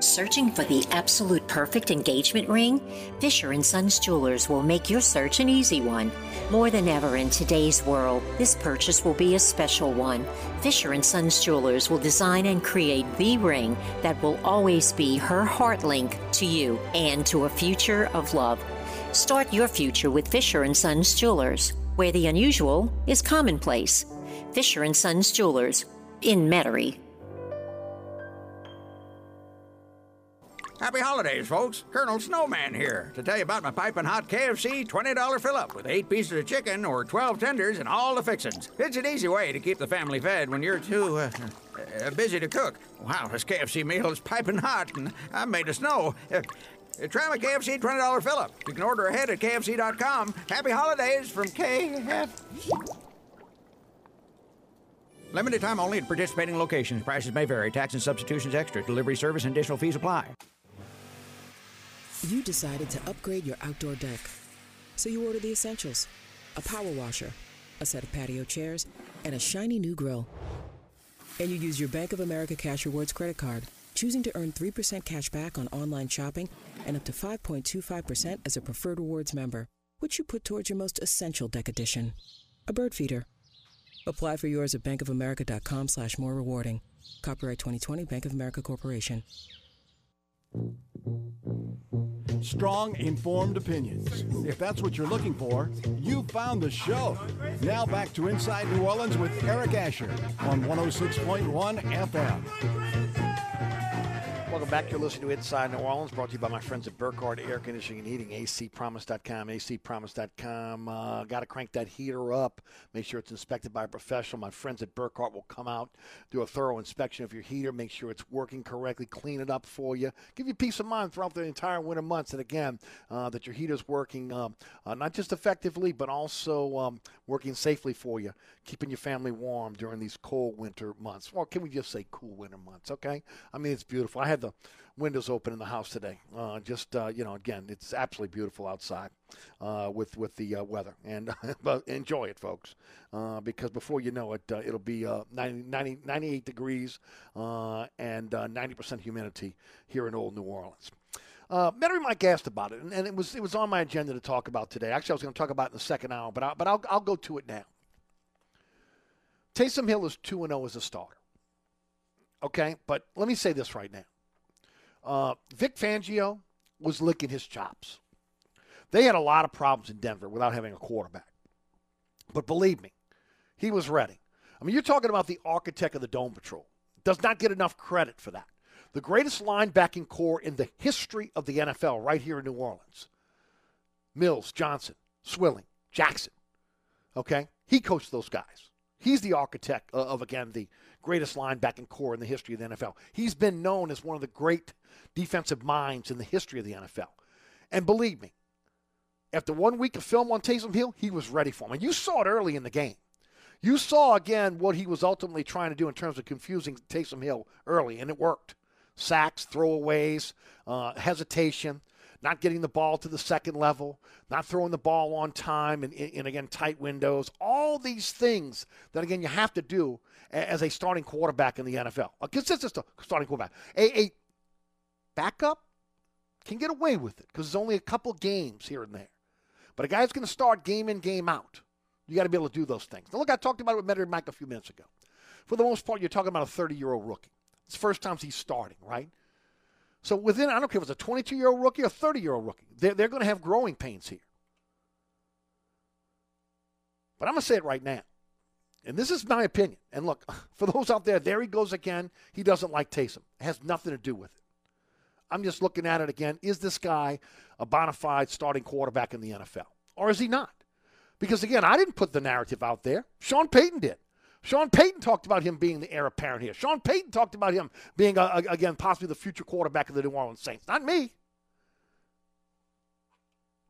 Searching for the absolute perfect engagement ring? Fisher & Sons Jewelers will make your search an easy one. More than ever in today's world, this purchase will be a special one. Fisher & Sons Jewelers will design and create the ring that will always be her heart link to you and to a future of love. Start your future with Fisher & Sons Jewelers, where the unusual is commonplace. Fisher & Sons Jewelers in Metairie. Happy holidays, folks. Colonel Snowman here to tell you about my piping hot KFC $20 fill up with eight pieces of chicken or 12 tenders and all the fixins. It's an easy way to keep the family fed when you're too uh, uh, busy to cook. Wow, this KFC meal is piping hot and I'm made of snow. Uh, try my KFC $20 fill up. You can order ahead at KFC.com. Happy holidays from KFC. Limited time only at participating locations. Prices may vary. Tax and substitutions extra. Delivery service and additional fees apply. You decided to upgrade your outdoor deck. So you ordered the essentials a power washer, a set of patio chairs, and a shiny new grill. And you use your Bank of America Cash Rewards credit card, choosing to earn 3% cash back on online shopping and up to 5.25% as a preferred rewards member, which you put towards your most essential deck addition a bird feeder. Apply for yours at bankofamerica.com slash more rewarding. Copyright 2020 Bank of America Corporation. Strong, informed opinions. If that's what you're looking for, you found the show. Now back to Inside New Orleans with Eric Asher on 106.1 FM. Welcome back. You're listening to Inside New Orleans, brought to you by my friends at Burkhardt Air Conditioning and Heating, acpromise.com, acpromise.com. Uh, Got to crank that heater up. Make sure it's inspected by a professional. My friends at Burkhardt will come out, do a thorough inspection of your heater, make sure it's working correctly, clean it up for you, give you peace of mind throughout the entire winter months. And again, uh, that your heater's working um, uh, not just effectively, but also um, working safely for you, keeping your family warm during these cold winter months. Well, can we just say cool winter months, okay? I mean, it's beautiful. I had the windows open in the house today. Uh, just uh, you know, again, it's absolutely beautiful outside uh, with with the uh, weather, and enjoy it, folks, uh, because before you know it, uh, it'll be 90, 90, 98 degrees and 90% humidity here in Old New Orleans. Uh, Mary Mike asked about it, and, and, it was it was on my agenda to talk about today. Actually, I was going to talk about it in the second hour, but I, but I'll I'll go to it now. Taysom Hill is two and zero as a starter. Okay, but let me say this right now. Uh, Vic Fangio was licking his chops. They had a lot of problems in Denver without having a quarterback. But believe me, he was ready. I mean, you're talking about the architect of the Dome Patrol. Does not get enough credit for that. The greatest linebacking corps in the history of the NFL, right here in New Orleans. Mills, Johnson, Swilling, Jackson. Okay? He coached those guys. He's the architect of, again, the greatest linebacking corps in the history of the NFL. He's been known as one of the great defensive minds in the history of the NFL. And believe me, after one week of film on Taysom Hill, he was ready for him. And you saw it early in the game. You saw again what he was ultimately trying to do in terms of confusing Taysom Hill early, and it worked. Sacks, throwaways, uh, hesitation, not getting the ball to the second level, not throwing the ball on time, and, and again, tight windows. All these things that, again, you have to do as a starting quarterback in the NFL. A consistent starting quarterback. A, a backup can get away with it because there's only a couple games here and there. But a guy's going to start game in, game out. You got to be able to do those things. Now, look, I talked about it with Mary Mike a few minutes ago. For the most part, you're talking about a 30 year old rookie. It's the first time he's starting, right? So within, I don't care if it's a 22 year old rookie or 30 year old rookie, they're, they're going to have growing pains here. But I'm going to say it right now. And this is my opinion. And look, for those out there, there he goes again. He doesn't like Taysom. It has nothing to do with it. I'm just looking at it again. Is this guy a bona fide starting quarterback in the NFL? Or is he not? Because again, I didn't put the narrative out there. Sean Payton did. Sean Payton talked about him being the heir apparent here. Sean Payton talked about him being, a, a, again, possibly the future quarterback of the New Orleans Saints. Not me.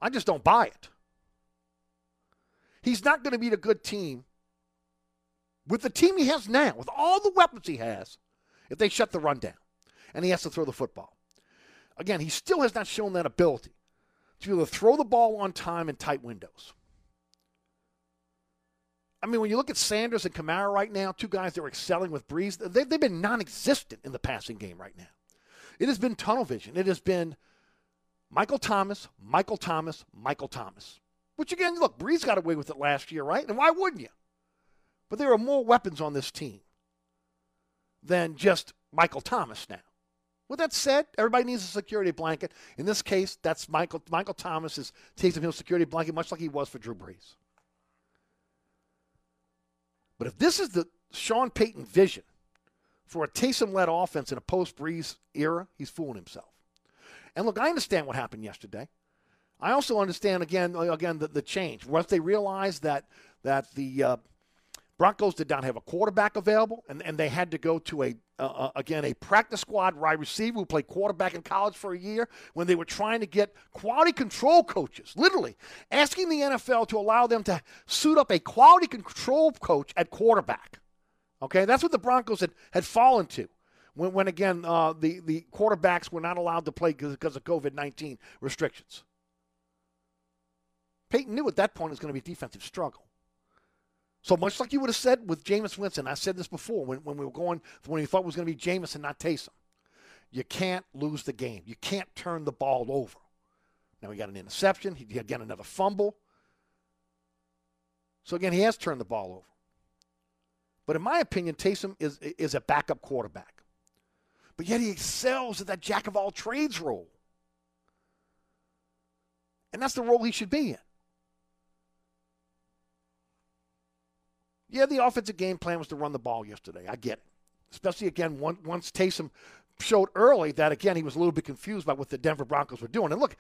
I just don't buy it. He's not going to beat a good team with the team he has now, with all the weapons he has, if they shut the run down. and he has to throw the football. Again, he still has not shown that ability to be able to throw the ball on time in tight windows. I mean, when you look at Sanders and Kamara right now, two guys that are excelling with Brees, they've, they've been non existent in the passing game right now. It has been tunnel vision. It has been Michael Thomas, Michael Thomas, Michael Thomas. Which, again, look, Brees got away with it last year, right? And why wouldn't you? But there are more weapons on this team than just Michael Thomas now. With that said, everybody needs a security blanket. In this case, that's Michael Michael Thomas's Taysom Hill security blanket, much like he was for Drew Brees. But if this is the Sean Payton vision for a Taysom led offense in a post Brees era, he's fooling himself. And look, I understand what happened yesterday. I also understand again, again the, the change. Once they realized that that the uh, Broncos did not have a quarterback available, and, and they had to go to a uh, uh, again a practice squad wide receiver who played quarterback in college for a year. When they were trying to get quality control coaches, literally asking the NFL to allow them to suit up a quality control coach at quarterback. Okay, that's what the Broncos had had fallen to. When, when again uh, the the quarterbacks were not allowed to play because of COVID nineteen restrictions. Payton knew at that point it was going to be a defensive struggle. So much like you would have said with Jameis Winston, I said this before when, when we were going, when we thought it was going to be Jameis and not Taysom. You can't lose the game. You can't turn the ball over. Now he got an interception. He got another fumble. So again, he has turned the ball over. But in my opinion, Taysom is is a backup quarterback. But yet he excels at that jack of all trades role. And that's the role he should be in. Yeah, the offensive game plan was to run the ball yesterday. I get it. Especially, again, once Taysom showed early that, again, he was a little bit confused by what the Denver Broncos were doing. And look,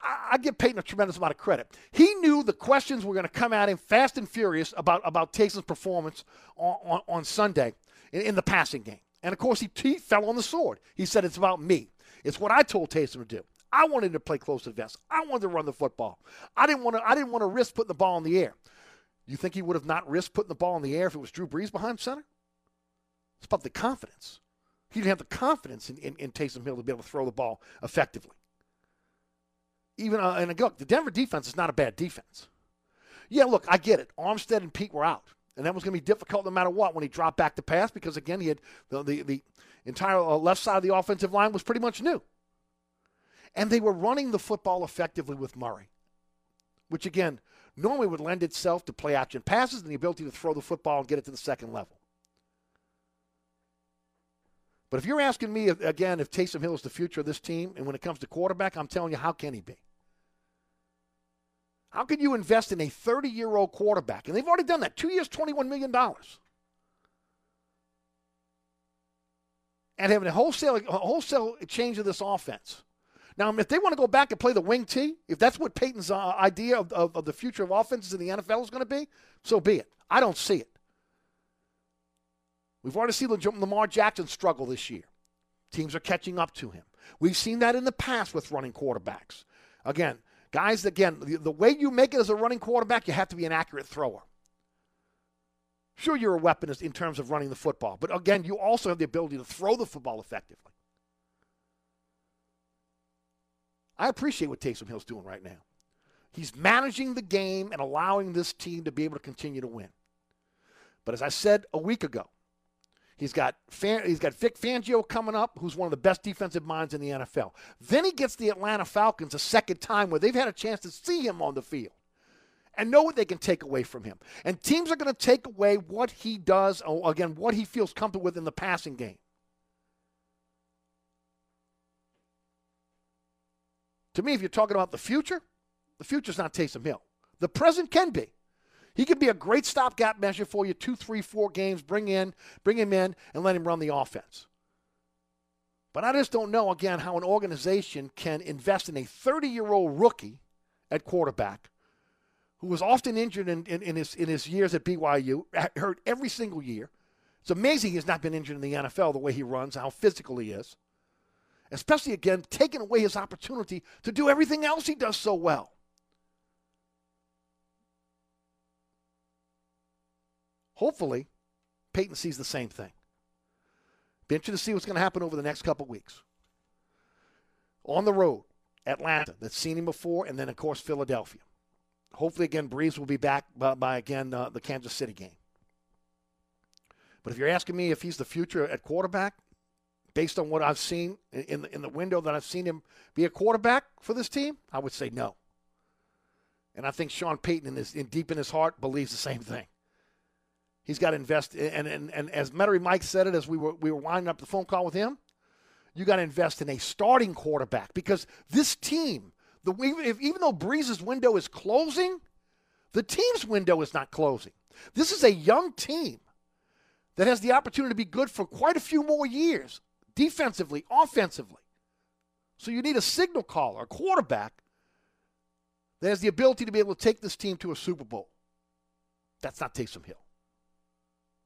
I, I give Payton a tremendous amount of credit. He knew the questions were going to come at him fast and furious about, about Taysom's performance on, on, on Sunday in, in, the passing game. And, of course, he, he fell on the sword. He said, It's about me. It's what I told Taysom to do. I wanted to play close to the vest. I wanted to run the football. I didn't want to. I didn't want to risk putting the ball in the air. You think he would have not risked putting the ball in the air if it was Drew Brees behind center? It's about the confidence. He didn't have the confidence in, in, in Taysom Hill to be able to throw the ball effectively. Even uh, and look, the Denver defense is not a bad defense. Yeah, look, I get it. Armstead and Pete were out, and that was going to be difficult no matter what when he dropped back to pass because again he had the the, the entire uh, left side of the offensive line was pretty much new, and they were running the football effectively with Murray, which again normally would lend itself to play action passes and the ability to throw the football and get it to the second level. But if you're asking me again if Taysom Hill is the future of this team, and when it comes to quarterback, I'm telling you, how can he be? How can you invest in a 30 year old quarterback? And they've already done that. Two years, $21 million. And having a wholesale, a wholesale change of this offense. Now, if they want to go back and play the wing T, if that's what Payton's uh, idea of, of, of the future of offenses in the NFL is going to be, so be it. I don't see it. We've already seen Lamar Jackson struggle this year. Teams are catching up to him. We've seen that in the past with running quarterbacks. Again, guys, again, the, the way you make it as a running quarterback, you have to be an accurate thrower. Sure, you're a weapon in terms of running the football, but again, you also have the ability to throw the football effectively. I appreciate what Taysom Hill's doing right now. He's managing the game and allowing this team to be able to continue to win. But as I said a week ago, he's got he's got Vic Fangio coming up, who's one of the best defensive minds in the NFL. Then he gets the Atlanta Falcons a second time where they've had a chance to see him on the field and know what they can take away from him. And teams are going to take away what he does, again, what he feels comfortable with in the passing game. To me, if you're talking about the future, the future's not Taysom Hill. The present can be. He could be a great stopgap measure for you, two, three, four games, bring in, bring him in, and let him run the offense. But I just don't know, again, how an organization can invest in a 30 year old rookie at quarterback who was often injured in, in, in, his, in his years at BYU, hurt every single year. It's amazing he's not been injured in the NFL the way he runs, how physical he is especially again, taking away his opportunity to do everything else he does so well. Hopefully, Payton sees the same thing. Be interested to see what's going to happen over the next couple weeks. On the road, Atlanta, that's seen him before, and then, of course, Philadelphia. Hopefully, again, Brees will be back by, by again, uh, the Kansas City game. But if you're asking me if he's the future at quarterback, based on what I've seen in the, in the window that I've seen him be a quarterback for this team, I would say no. And I think Sean Payton, in, his, in deep in his heart, believes the same thing. He's got to invest, and, and, and as Metairie Mike said it as we were, we were winding up the phone call with him, you got to invest in a starting quarterback because this team, the if, even though Brees's window is closing, the team's window is not closing. This is a young team that has the opportunity to be good for quite a few more years, defensively, offensively. So you need a signal caller, a quarterback that has the ability to be able to take this team to a Super Bowl. That's not Taysom Hill.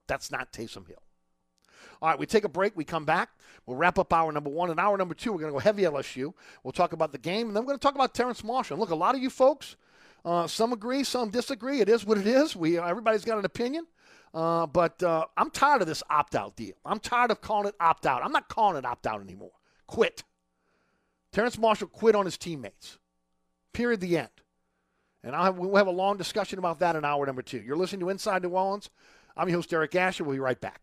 That's not Taysom Hill. All right, we take a break. We come back. We'll wrap up hour number one. And hour number two, we're going to go heavy LSU. We'll talk about the game. And then we're going to talk about Terrace Marshall. And look, a lot of you folks, uh, some agree, some disagree. It is what it is. We, everybody's got an opinion. Uh, but uh, I'm tired of this opt out deal. I'm tired of calling it opt out. I'm not calling it opt out anymore. Quit. Terrace Marshall quit on his teammates. Period. The end. And have, we'll have a long discussion about that in hour number two. You're listening to Inside New Orleans. I'm your host, Eric Asher. We'll be right back.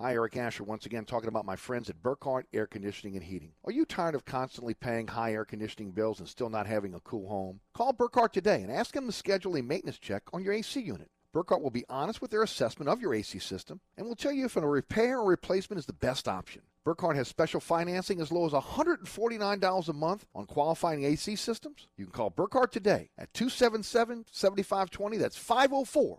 Hi, Eric Asher, once again talking about my friends at Burkhardt Air Conditioning and Heating. Are you tired of constantly paying high air conditioning bills and still not having a cool home? Call Burkhardt today and ask them to schedule a maintenance check on your AC unit. Burkhardt will be honest with their assessment of your AC system and will tell you if a repair or replacement is the best option. Burkhardt has special financing as low as $149 a month on qualifying AC systems. You can call Burkhardt today at 277 7520. That's 504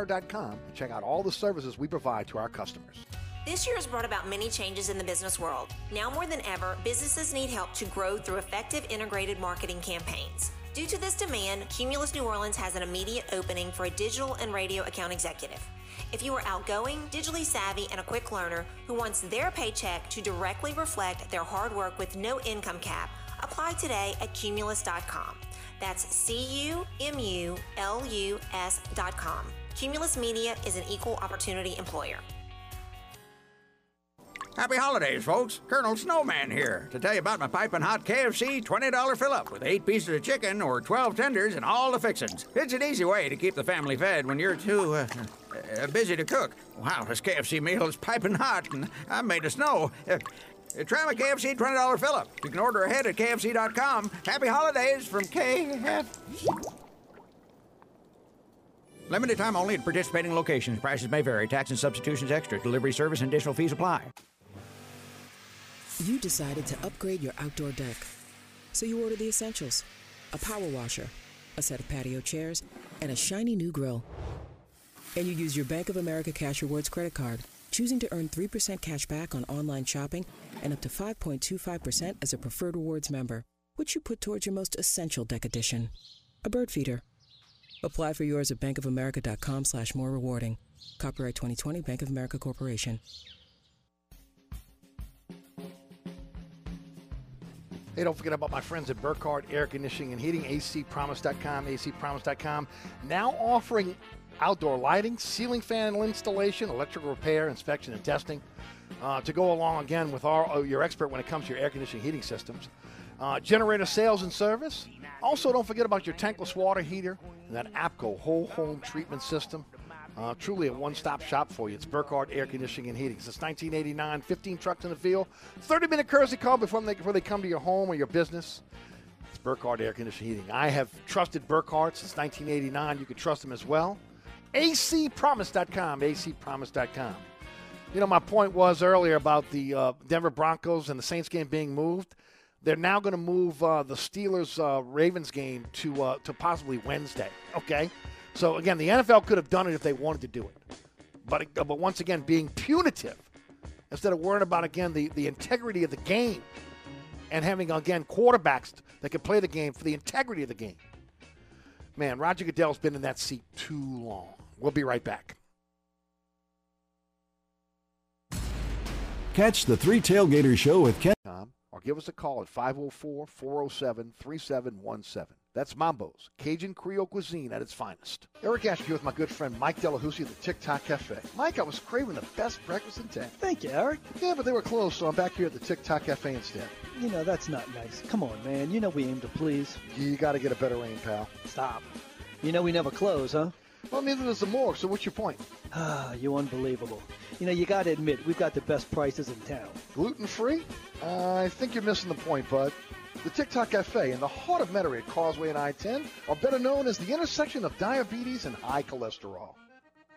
and check out all the services we provide to our customers. This year has brought about many changes in the business world. Now more than ever, businesses need help to grow through effective integrated marketing campaigns. Due to this demand, Cumulus New Orleans has an immediate opening for a digital and radio account executive. If you are outgoing, digitally savvy, and a quick learner who wants their paycheck to directly reflect their hard work with no income cap, apply today at cumulus.com. That's C U M U L U S.com. Cumulus Media is an equal opportunity employer. Happy holidays, folks. Colonel Snowman here to tell you about my piping hot KFC $20 fill up with eight pieces of chicken or 12 tenders and all the fixins. It's an easy way to keep the family fed when you're too uh, uh, busy to cook. Wow, this KFC meal is piping hot and I'm made of snow. Uh, try my KFC $20 fill up. You can order ahead at KFC.com. Happy holidays from KF. Limited time only at participating locations. Prices may vary. Tax and substitutions extra. Delivery service and additional fees apply. You decided to upgrade your outdoor deck. So you ordered the essentials a power washer, a set of patio chairs, and a shiny new grill. And you use your Bank of America Cash Rewards credit card, choosing to earn 3% cash back on online shopping and up to 5.25% as a preferred rewards member, which you put towards your most essential deck addition, a bird feeder. Apply for yours at bankofamerica.com slash more rewarding. Copyright 2020 Bank of America Corporation. Hey, don't forget about my friends at Burkhardt Air Conditioning and Heating, acpromise.com, acpromise.com. Now offering outdoor lighting, ceiling fan installation, electrical repair, inspection, and testing. Uh, to go along again with our, uh, your expert when it comes to your air conditioning heating systems. Uh, generator sales and service. Also, don't forget about your tankless water heater and that APCO whole home treatment system. Uh, truly a one-stop shop for you. It's Burkhardt Air Conditioning and Heating. Since 1989, 15 trucks in the field, 30-minute courtesy call before they, before they come to your home or your business. It's Burkhardt Air Conditioning Heating. I have trusted Burkhardt since 1989. You can trust them as well. acpromise.com, acpromise.com. You know, my point was earlier about the uh, Denver Broncos and the Saints game being moved. They're now going to move uh, the Steelers uh, Ravens game to uh, to possibly Wednesday. Okay, so again, the NFL could have done it if they wanted to do it, but uh, but once again, being punitive instead of worrying about again the the integrity of the game and having again quarterbacks that can play the game for the integrity of the game. Man, Roger Goodell's been in that seat too long. We'll be right back. Catch the Three Tailgaters Show with Ken. Give us a call at 504 407 3717. That's Mambo's, Cajun Creole cuisine at its finest. Eric Asher here with my good friend Mike Delahousie of the TikTok Cafe. Mike, I was craving the best breakfast in town. Thank you, Eric. Yeah, but they were closed, so I'm back here at the TikTok Cafe instead. You know, that's not nice. Come on, man. You know we aim to please. You got to get a better aim, pal. Stop. You know we never close, huh? Well, neither does the morgue, so what's your point? Ah, you're unbelievable. You know, you got to admit, we've got the best prices in town. Gluten free? Uh, I think you're missing the point, bud. The TikTok Cafe in the heart of Metairie at Causeway and I-10 are better known as the intersection of diabetes and high cholesterol.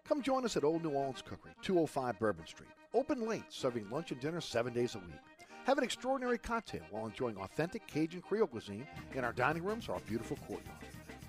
Come join us at Old New Orleans Cookery, 205 Bourbon Street. Open late, serving lunch and dinner seven days a week. Have an extraordinary cocktail while enjoying authentic Cajun Creole cuisine in our dining rooms or our beautiful courtyard.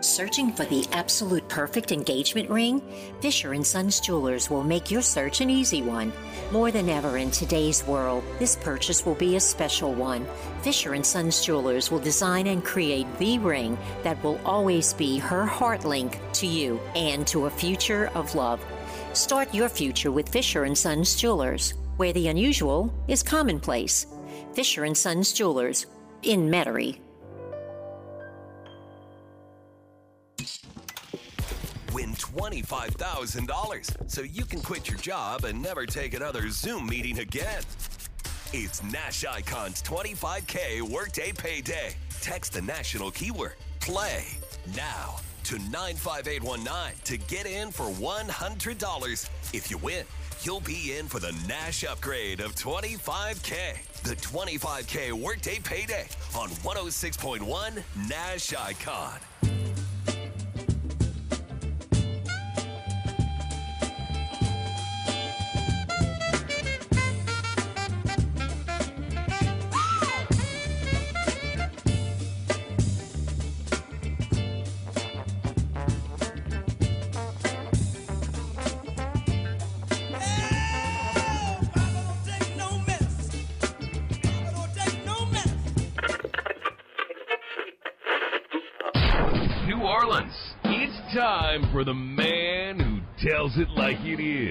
Searching for the absolute perfect engagement ring? Fisher & Sons Jewelers will make your search an easy one. More than ever in today's world, this purchase will be a special one. Fisher & Sons Jewelers will design and create the ring that will always be her heart link to you and to a future of love. Start your future with Fisher & Sons Jewelers, where the unusual is commonplace. Fisher & Sons Jewelers in Metairie. Win $25,000 so you can quit your job and never take another Zoom meeting again. It's Nash Icon's 25K Workday Payday. Text the national keyword PLAY now to 95819 to get in for $100. If you win, you'll be in for the Nash upgrade of 25K. The 25K Workday Payday on 106.1 Nash Icon. It like it is.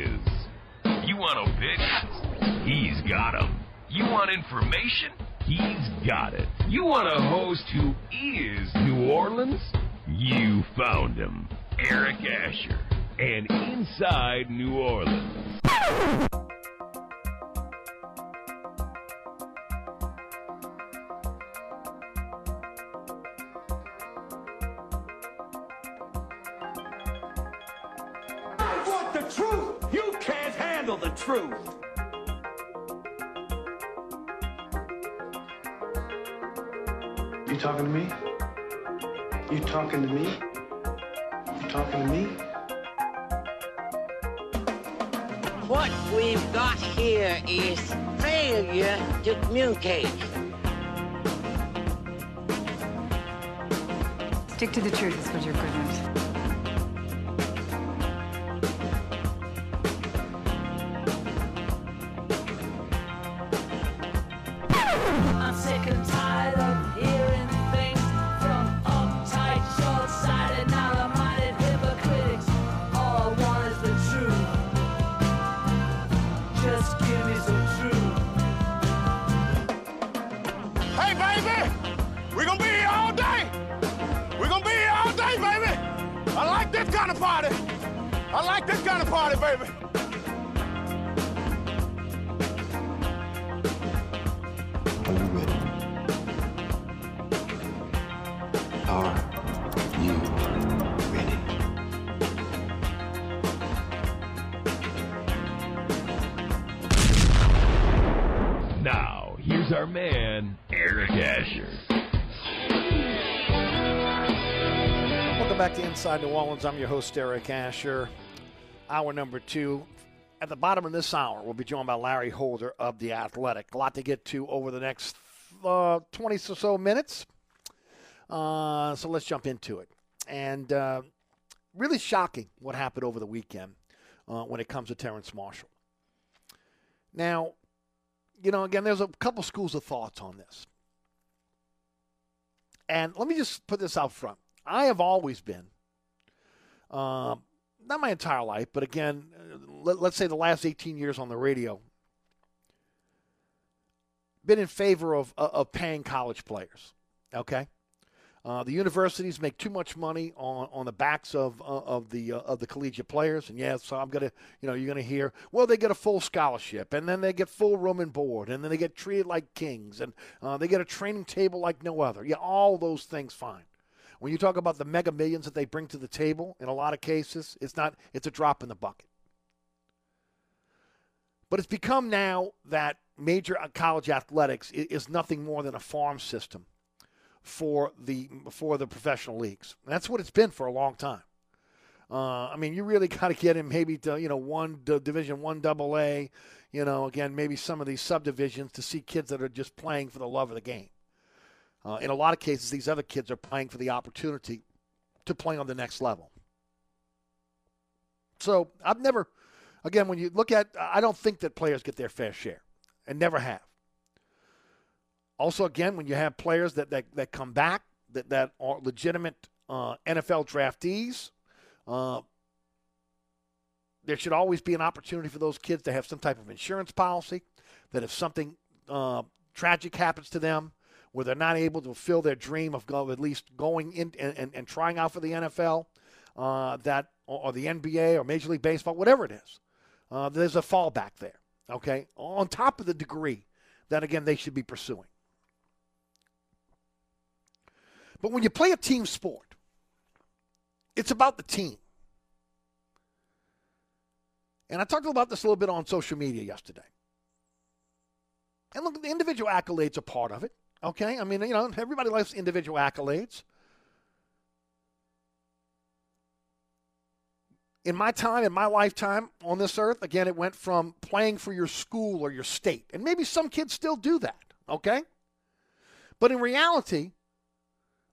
What we've got here is failure to communicate. Stick to the truth is what you're good at. Inside New Orleans. I'm your host, Eric Asher. Hour number two. At the bottom of this hour, we'll be joined by Larry Holder of The Athletic. A lot to get to over the next uh, 20 or so minutes. Uh, so let's jump into it. And uh, really shocking what happened over the weekend uh, when it comes to Terrace Marshall. Now, you know, again, there's a couple schools of thoughts on this. And let me just put this out front. I have always been, uh, not my entire life, but again, uh, let, let's say the last 18 years on the radio, been in favor of, uh, of paying college players. Okay? Uh, the universities make too much money on, on the backs of uh, of the uh, of the collegiate players, and yeah, so I'm gonna you know you're gonna hear well they get a full scholarship, and then they get full room and board, and then they get treated like kings, and uh, they get a training table like no other. Yeah, all those things fine. When you talk about the mega millions that they bring to the table, in a lot of cases, it's not it's a drop in the bucket. But it's become now that major college athletics is nothing more than a farm system for the for the professional leagues. And that's what it's been for a long time. Uh, I mean, you really got to get him maybe to you know one D- Division One Double A. You know, again, maybe some of these subdivisions to see kids that are just playing for the love of the game. Uh, in a lot of cases, these other kids are playing for the opportunity to play on the next level. So I've never, again, when you look at, I don't think that players get their fair share, and never have. Also, again, when you have players that, that, that come back that, that are legitimate uh, NFL draftees, uh, there should always be an opportunity for those kids to have some type of insurance policy. That if something uh, tragic happens to them, where they're not able to fulfill their dream of, go, at least going in and, and, and, trying out for the NFL, uh, that or, the NBA or Major League Baseball, whatever it is, uh, there's a fallback there. Okay, on top of the degree that again they should be pursuing. But when you play a team sport, it's about the team. And I talked about this a little bit on social media yesterday. And look, the individual accolades are part of it. Okay? I mean, you know, everybody likes individual accolades. In my time, in my lifetime on this earth, again, it went from playing for your school or your state. And maybe some kids still do that. Okay? But in reality,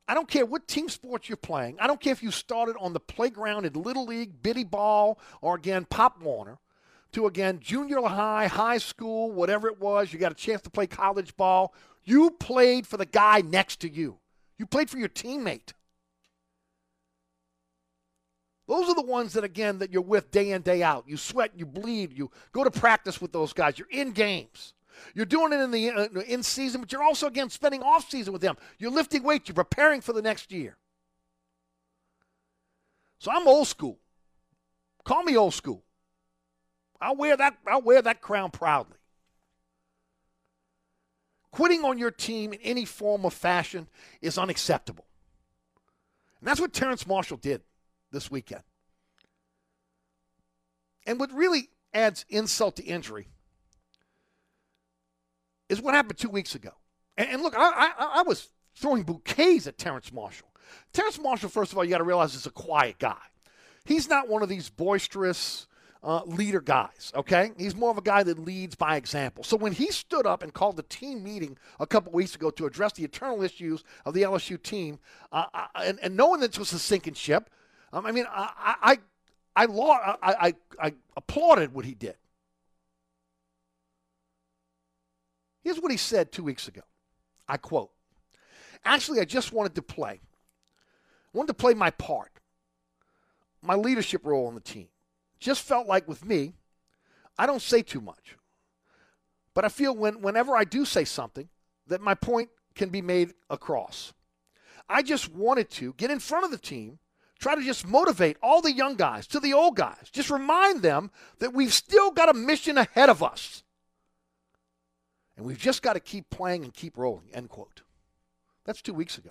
I don't care what team sports you're playing. I don't care if you started on the playground in Little League, Bitty Ball, or again, Pop Warner, to again, junior high, high school, whatever it was. You got a chance to play college ball. You played for the guy next to you, you played for your teammate. Those are the ones that, again, that you're with day in, day out. You sweat, you bleed, you go to practice with those guys. You're in games. You're doing it in the uh, in season, but you're also again spending off season with them. You're lifting weights. You're preparing for the next year. So I'm old school. Call me old school. I'll wear that. I'll wear that crown proudly. Quitting on your team in any form or fashion is unacceptable. And that's what Terrace Marshall did this weekend. And what really adds insult to injury is what happened two weeks ago. And, and look, I, I, I, was throwing bouquets at Terrace Marshall. Terrace Marshall, first of all, you got to realize is a quiet guy. He's not one of these boisterous uh, leader guys, okay? He's more of a guy that leads by example. So when he stood up and called the team meeting a couple weeks ago to address the internal issues of the LSU team, uh, I, and, and knowing that this was a sinking ship, um, I mean, I, I, I, I, I applauded what he did. Here's what he said two weeks ago. I quote, Actually, I just wanted to play. I wanted to play my part, my leadership role on the team. Just felt like with me, I don't say too much. But I feel when, whenever I do say something, that my point can be made across. I just wanted to get in front of the team, try to just motivate all the young guys to the old guys, just remind them that we've still got a mission ahead of us. And we've just got to keep playing and keep rolling, end quote. That's two weeks ago.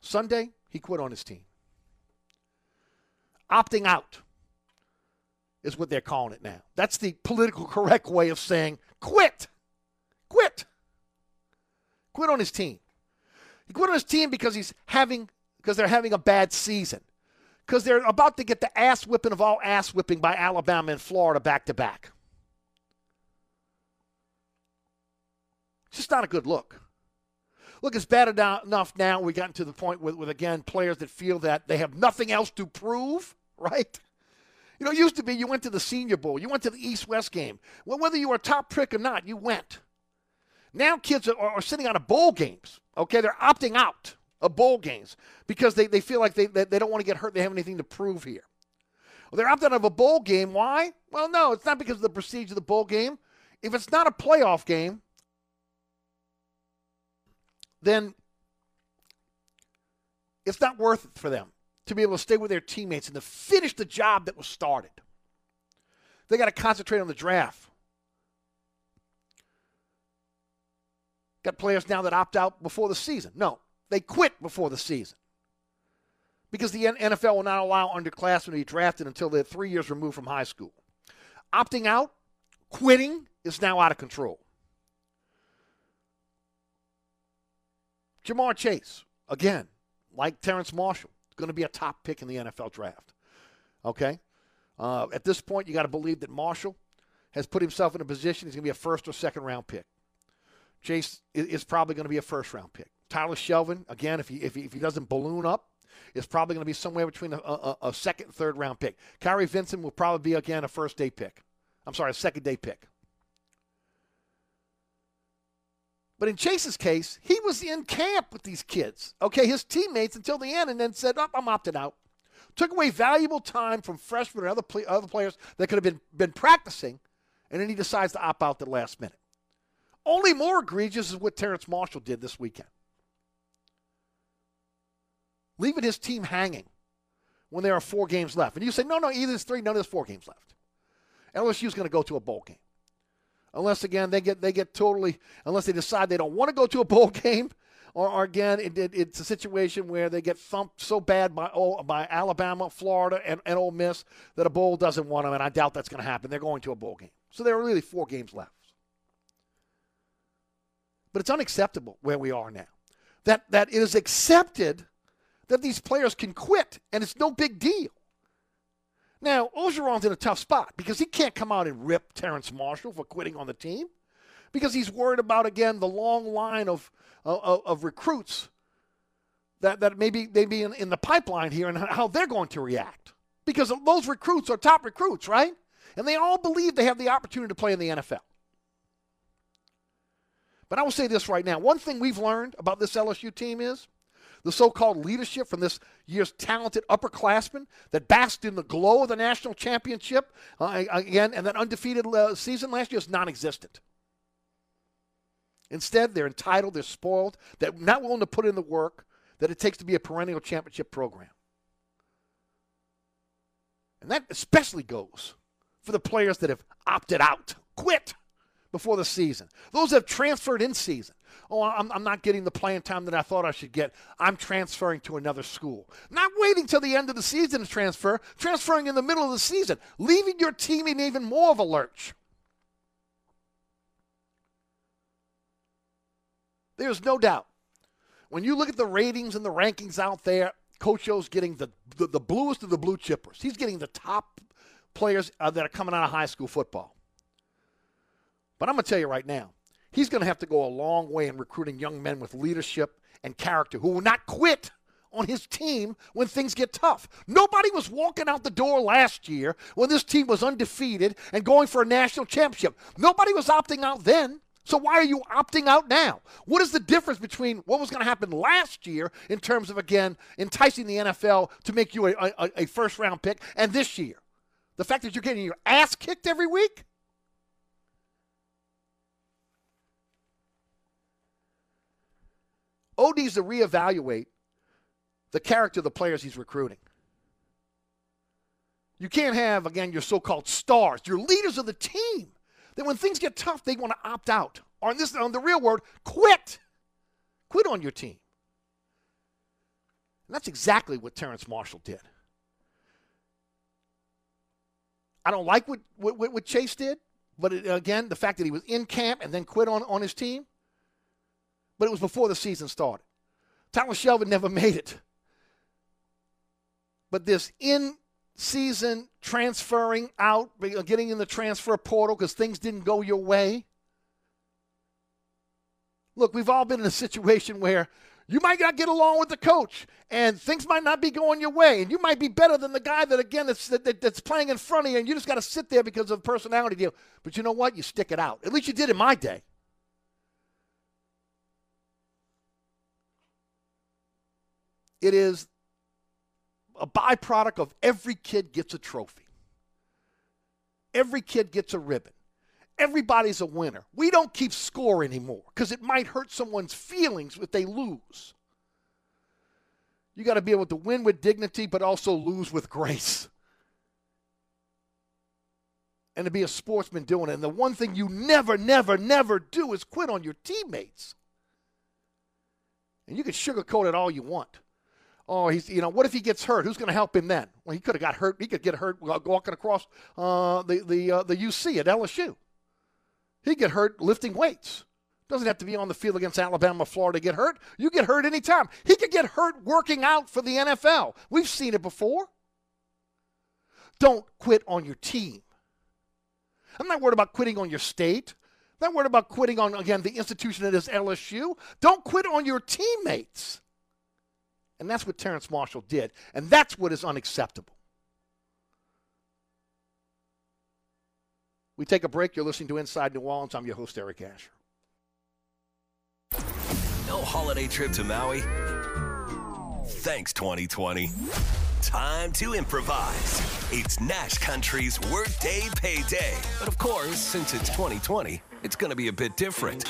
Sunday, he quit on his team. Opting out is what they're calling it now. That's the political correct way of saying quit. Quit. Quit on his team. He quit on his team because he's having because they're having a bad season. Because they're about to get the ass whipping of all ass whipping by Alabama and Florida back to back. It's just not a good look. Look, it's bad enough now. We've gotten to the point with, with, again, players that feel that they have nothing else to prove, right? You know, it used to be you went to the Senior Bowl, you went to the East West game. Well, whether you were a top prick or not, you went. Now kids are, are sitting out of bowl games, okay? They're opting out of bowl games because they, they feel like they, they, they don't want to get hurt. They have anything to prove here. Well, they're opting out of a bowl game. Why? Well, no, it's not because of the prestige of the bowl game. If it's not a playoff game, then it's not worth it for them to be able to stay with their teammates and to finish the job that was started. They got to concentrate on the draft. Got players now that opt out before the season. No, they quit before the season because the NFL will not allow underclassmen to be drafted until they're three years removed from high school. Opting out, quitting is now out of control. Ja'Marr Chase, again, like Terrace Marshall, going to be a top pick in the NFL draft. Okay? Uh, at this point, you got to believe that Marshall has put himself in a position he's going to be a first or second round pick. Chase is probably going to be a first round pick. Tyler Shelvin, again, if he, if he, if he doesn't balloon up, is probably going to be somewhere between a, a, a second third round pick. Kary Vincent will probably be, again, a first day pick. I'm sorry, a second day pick. But in Chase's case, he was in camp with these kids, okay, his teammates until the end, and then said, oh, I'm opted out. Took away valuable time from freshmen and other, play, other players that could have been, been practicing, and then he decides to opt out the last minute. Only more egregious is what Terrace Marshall did this weekend. Leaving his team hanging when there are four games left. And you say, no, no, either there's three, no, there's four games left. LSU's going to go to a bowl game unless again they get they get totally unless they decide they don't want to go to a bowl game or, or again it, it, it's a situation where they get thumped so bad by by Alabama, Florida, and, and Ole Miss that a bowl doesn't want them, and I doubt that's going to happen. They're going to a bowl game, so there are really four games left. But it's unacceptable where we are now. That that it is accepted that these players can quit, and it's no big deal. Now, Orgeron's in a tough spot because he can't come out and rip Terrace Marshall for quitting on the team because he's worried about, again, the long line of, of, of recruits that, that maybe, maybe in, in the pipeline here and how they're going to react. Because those recruits are top recruits, right? And they all believe they have the opportunity to play in the NFL. But I will say this right now. One thing we've learned about this LSU team is the so called leadership from this year's talented upperclassmen that basked in the glow of the national championship uh, again, and that undefeated uh, season last year is non existent. Instead, they're entitled, they're spoiled, they're not willing to put in the work that it takes to be a perennial championship program. And that especially goes for the players that have opted out, quit before the season. Those that have transferred in season. Oh, I'm, I'm not getting the playing time that I thought I should get. I'm transferring to another school. Not waiting till the end of the season to transfer, transferring in the middle of the season, leaving your team in even more of a lurch. There's no doubt. When you look at the ratings and the rankings out there, Coach O's getting the, the, the bluest of the blue chippers. He's getting the top players uh, that are coming out of high school football. But I'm going to tell you right now, he's going to have to go a long way in recruiting young men with leadership and character who will not quit on his team when things get tough. Nobody was walking out the door last year when this team was undefeated and going for a national championship. Nobody was opting out then. So why are you opting out now? What is the difference between what was going to happen last year in terms of again enticing the NFL to make you a, a, a first round pick and this year? The fact that you're getting your ass kicked every week? O needs to reevaluate the character of the players he's recruiting. You can't have, again, your so called stars, your leaders of the team, that when things get tough, they want to opt out. Or in this, on the real word, quit. Quit on your team. And that's exactly what Terrace Marshall did. I don't like what, what, what Chase did, but it, again, the fact that he was in camp and then quit on, on his team, but it was before the season started. Tyler Shelvin never made it. But this in season transferring out, uh, getting in the transfer portal because things didn't go your way. Look, we've all been in a situation where you might not get along with the coach and things might not be going your way and you might be better than the guy that again that's, that, that's playing in front of you and you just got to sit there because of personality deal but you know what you stick it out at least you did in my day it is a byproduct of every kid gets a trophy. Every kid gets a ribbon. Everybody's a winner. We don't keep score anymore because it might hurt someone's feelings if they lose. You got to be able to win with dignity, but also lose with grace. And to be a sportsman doing it. And the one thing you never, never, never do is quit on your teammates. And you can sugarcoat it all you want oh, he's you know, what if he gets hurt? Who's going to help him then? Well, he could have got hurt. He could get hurt walking across uh, the the uh, the UC at LSU. He get hurt lifting weights. Doesn't have to be on the field against Alabama, Florida get hurt. You get hurt anytime. He could get hurt working out for the NFL. We've seen it before. Don't quit on your team. I'm not worried about quitting on your state. I'm not worried about quitting on, again, the institution that is LSU. Don't quit on your teammates. And that's what Terrace Marshall did. And that's what is unacceptable. We take a break. You're listening to Inside New Orleans. I'm your host, Eric Asher. No holiday trip to Maui? Thanks, 2020. Time to improvise. It's Nash Country's Workday Payday. But of course, since it's 2020, it's going to be a bit different.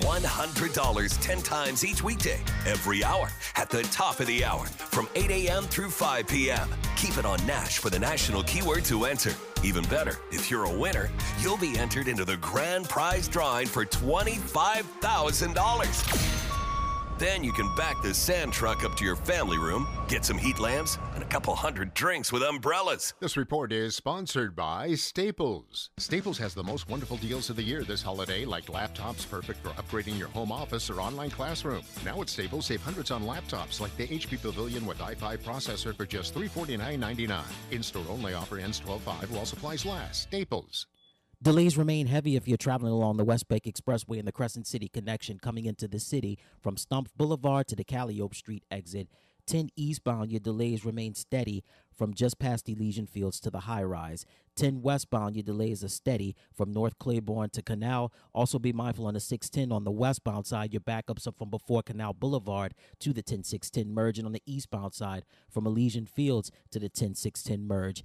$100 10 times each weekday, every hour, at the top of the hour, from 8 a.m. through 5 p.m. Keep it on Nash for the national keyword to enter. Even better, if you're a winner, you'll be entered into the grand prize drawing for $25,000. Then you can back the sand truck up to your family room, get some heat lamps, and a couple hundred drinks with umbrellas. This report is sponsored by Staples. Staples has the most wonderful deals of the year this holiday, like laptops perfect for upgrading your home office or online classroom. Now at Staples, save hundreds on laptops like the HP Pavilion with i5 processor for just $349.99. In-store only offer ends 12-5 while supplies last. Staples. Delays remain heavy if you're traveling along the West Bank Expressway and the Crescent City connection coming into the city from Stumpf Boulevard to the Calliope Street exit. 10 eastbound, your delays remain steady from just past Elysian Fields to the high rise. 10 westbound, your delays are steady from North Claiborne to Canal. Also be mindful on the 610 on the westbound side, your backups are from before Canal Boulevard to the 10610 merge, and on the eastbound side from Elysian Fields to the 10610 merge.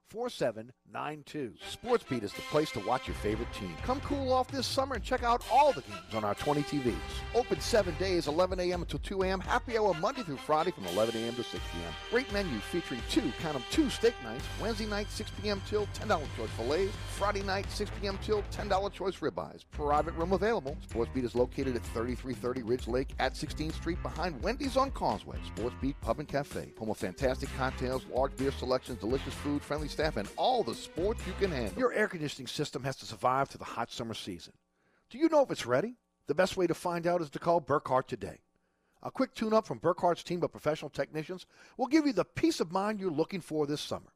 4792. Sports Beat is the place to watch your favorite team. Come cool off this summer and check out all the games on our 20 TVs. Open seven days, 11 a.m. until 2 a.m. Happy hour Monday through Friday from 11 a.m. to 6 p.m. Great menu featuring two, count them, two steak nights. Wednesday night, 6 p.m. till $10 choice fillets. Friday night, 6 p.m. till $10 choice ribeyes. Private room available. SportsBeat is located at 3330 Ridge Lake at 16th Street behind Wendy's on Causeway. SportsBeat Pub and Cafe. Home of fantastic cocktails, large beer selections, delicious food, friendly staff, and all the sports you can handle. Your air conditioning system has to survive through the hot summer season. Do you know if it's ready? The best way to find out is to call Burkhardt today. A quick tune up from Burkhardt's team of professional technicians will give you the peace of mind you're looking for this summer.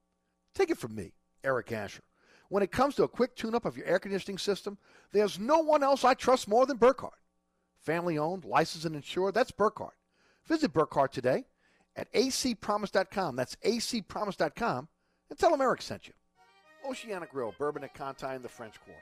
Take it from me, Eric Asher. When it comes to a quick tune up of your air conditioning system, there's no one else I trust more than Burkhardt. Family owned, licensed, and insured, that's Burkhardt. Visit Burkhardt today at acpromise.com. That's acpromise.com and tell them Eric sent you. Oceana Grill, Bourbon at Conti in the French Quarter.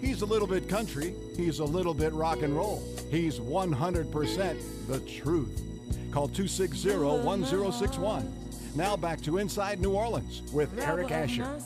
He's a little bit country. He's a little bit rock and roll. He's 100% the truth. Call 260 1061. Now back to Inside New Orleans with Eric Asher.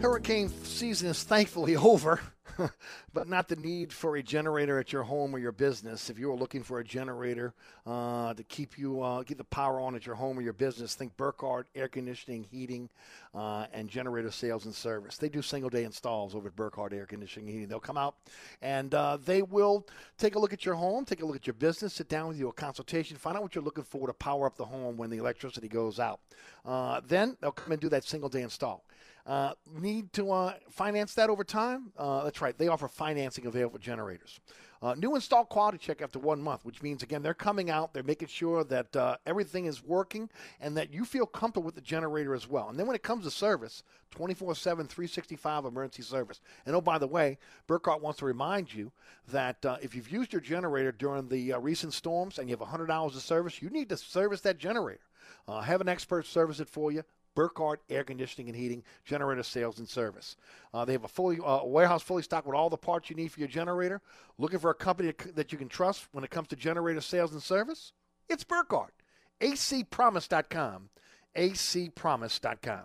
Hurricane season is thankfully over, but not the need for a generator at your home or your business. If you are looking for a generator uh, to keep you uh, keep the power on at your home or your business, think Burkhardt Air Conditioning, Heating, uh, and Generator Sales and Service. They do single day installs over at Burkhardt Air Conditioning Heating. They'll come out and uh, they will take a look at your home, take a look at your business, sit down with you, a consultation, find out what you're looking for to power up the home when the electricity goes out. Uh, then they'll come and do that single day install. Uh, need to uh, finance that over time? Uh, that's right. They offer financing available for generators. Uh, new install quality check after one month, which means, again, they're coming out, they're making sure that uh, everything is working and that you feel comfortable with the generator as well. And then when it comes to service, 24 7, 365 emergency service. And oh, by the way, Burkhardt wants to remind you that if you've used your generator during the recent storms and you have 100 hours of service, you need to service that generator. have an expert service it for you. Burkhardt Air Conditioning and Heating, generator sales and service. Uh, they have a fully uh, warehouse fully stocked with all the parts you need for your generator. Looking for a company that you can trust when it comes to generator sales and service? It's Burkhardt. acpromise.com. acpromise.com.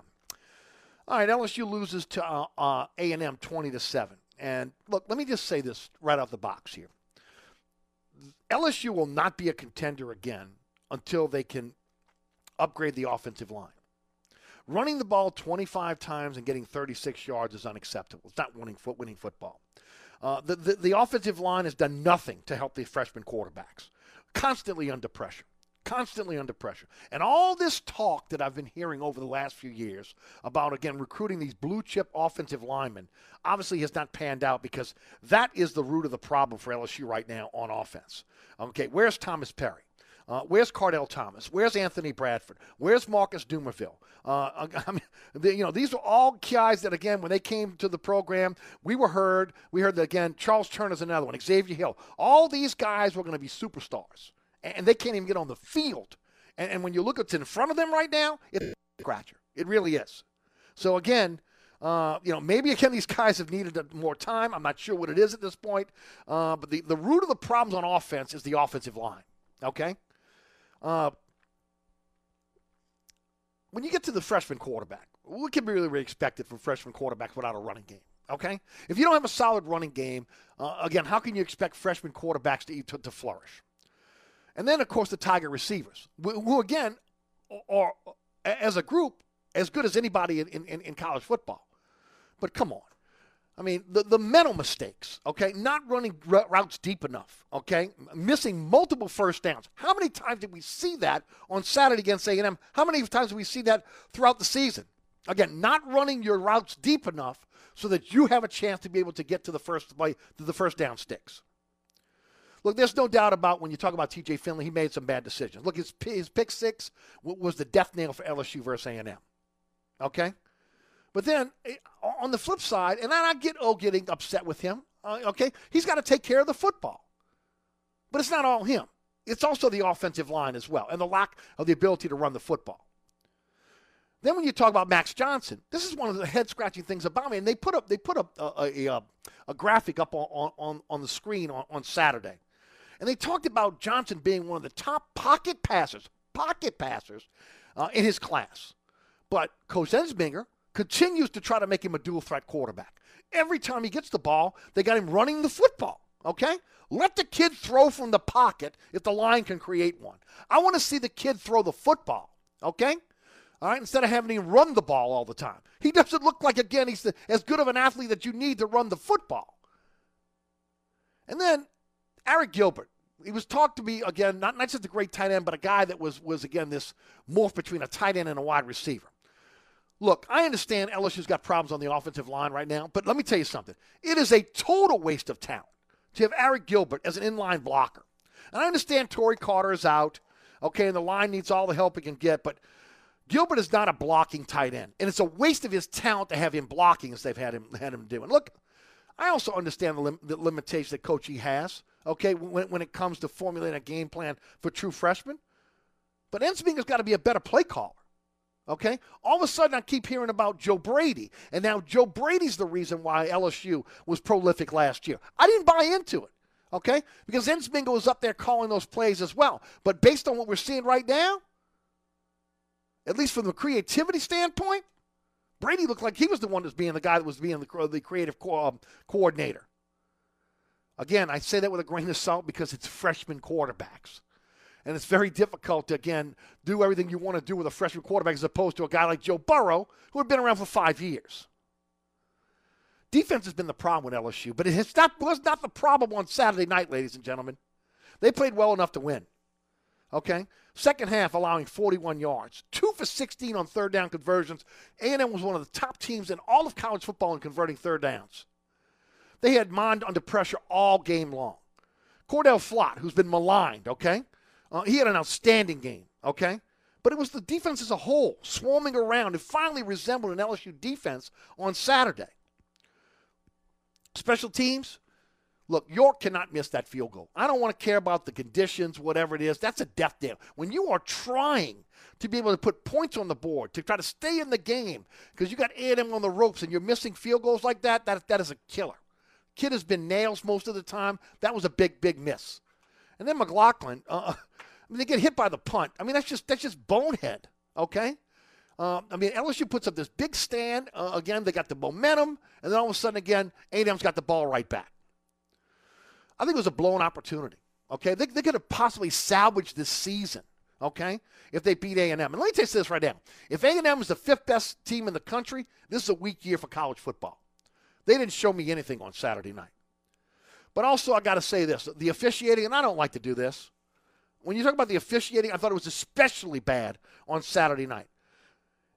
All right, LSU loses to uh, uh, A&M 20 to 7. And look, let me just say this right off the box here. LSU will not be a contender again until they can upgrade the offensive line. Running the ball 25 times and getting 36 yards is unacceptable. It's not winning, foot, winning football. Uh, the, the, the offensive line has done nothing to help the freshman quarterbacks. Constantly under pressure. Constantly under pressure. And all this talk that I've been hearing over the last few years about, again, recruiting these blue chip offensive linemen obviously has not panned out because that is the root of the problem for LSU right now on offense. Okay, where's Thomas Perry? Uh, where's Kardell Thomas? Where's Anthony Bradford? Where's Marcus Dumervil? Uh, I mean, you know, these are all guys that, again, when they came to the program, we were heard. We heard that, again, Charles Turner's another one, Xavier Hill. All these guys were going to be superstars, and they can't even get on the field. And, and when you look at what's in front of them right now, it's a scratcher. It really is. So, again, uh, you know, maybe again these guys have needed more time. I'm not sure what it is at this point. Uh, but the, the root of the problems on offense is the offensive line. Okay? Uh, when you get to the freshman quarterback, what can be really, expected from freshman quarterbacks without a running game? Okay, if you don't have a solid running game, uh, again, how can you expect freshman quarterbacks to, to, to flourish? And then, of course, the Tiger receivers, who, who again, are as a group, as good as anybody in, in, in college football. But come on. I mean, the, the mental mistakes, okay? Not running routes deep enough, okay? Missing multiple first downs. How many times did we see that on Saturday against A&M? How many times did we see that throughout the season? Again, not running your routes deep enough so that you have a chance to be able to get to the first play, to the first down sticks. Look, there's no doubt about when you talk about T.J. Finley, he made some bad decisions. Look, his, his pick six was the death nail for LSU versus A&M. Okay? But then eh, on the flip side, and I get oh getting upset with him. Uh, okay, he's got to take care of the football, but it's not all him. It's also the offensive line as well, and the lack of the ability to run the football. Then when you talk about Max Johnson, this is one of the head scratching things about me. And they put up they put up a, a, a, a graphic up on, on, on the screen on, on Saturday, and they talked about Johnson being one of the top pocket passers, pocket passers, uh, in his class. But Coach Ensminger continues to try to make him a dual threat quarterback. Every time he gets the ball, they got him running the football. Okay? Let the kid throw from the pocket if the line can create one. I want to see the kid throw the football. Okay? All right, instead of having him run the ball all the time. He doesn't look like, again, he's the, as good of an athlete that you need to run the football. And then Arik Gilbert. He was talked to me, again, not, not just a great tight end, but a guy that was, was, again, this morph between a tight end and a wide receiver. Look, I understand LSU's got problems on the offensive line right now, but let me tell you something. It is a total waste of talent to have Arik Gilbert as an inline blocker. And I understand Tory Carter is out, okay, and the line needs all the help it can get, but Gilbert is not a blocking tight end. And it's a waste of his talent to have him blocking as they've had him, had him do. And look, I also understand the, lim- the limitations that Coach E has, okay, when, when it comes to formulating a game plan for true freshmen. But Ensminger's got to be a better play caller. Okay? All of a sudden, I keep hearing about Joe Brady. And now Joe Brady's the reason why LSU was prolific last year. I didn't buy into it. Okay? Because Ensminger was up there calling those plays as well. But based on what we're seeing right now, at least from the creativity standpoint, Brady looked like he was the one that's being the guy that was being the, the creative co- um, coordinator. Again, I say that with a grain of salt because it's freshman quarterbacks. And it's very difficult to, again, do everything you want to do with a freshman quarterback as opposed to a guy like Joe Burrow, who had been around for five years. Defense has been the problem with LSU, but it has not, was not the problem on Saturday night, ladies and gentlemen. They played well enough to win. Okay? Second half allowing 41 yards. Two for 16 on third down conversions. A&M was one of the top teams in all of college football in converting third downs. They had Mond under pressure all game long. Cordale Flott, who's been maligned, okay? Uh, he had an outstanding game, okay? But it was the defense as a whole swarming around. It finally resembled an LSU defense on Saturday. Special teams, look, York cannot miss that field goal. I don't want to care about the conditions, whatever it is. That's a death nail. When you are trying to be able to put points on the board, to try to stay in the game, because you got A&M on the ropes and you're missing field goals like that, that, that is a killer. Kid has been nails most of the time. That was a big, big miss. And then McLaughlin, uh, I mean, they get hit by the punt. I mean, that's just that's just bonehead. Okay. Uh, I mean, LSU puts up this big stand. Uh, again, they got the momentum, and then all of a sudden, again, A&M's got the ball right back. I think it was a blown opportunity. Okay, they, they could have possibly salvaged this season. Okay, if they beat A&M. And let me tell you this right now: if A&M is the fifth best team in the country, this is a weak year for college football. They didn't show me anything on Saturday night. But also, I got to say this: the officiating, and I don't like to do this. When you talk about the officiating, I thought it was especially bad on Saturday night.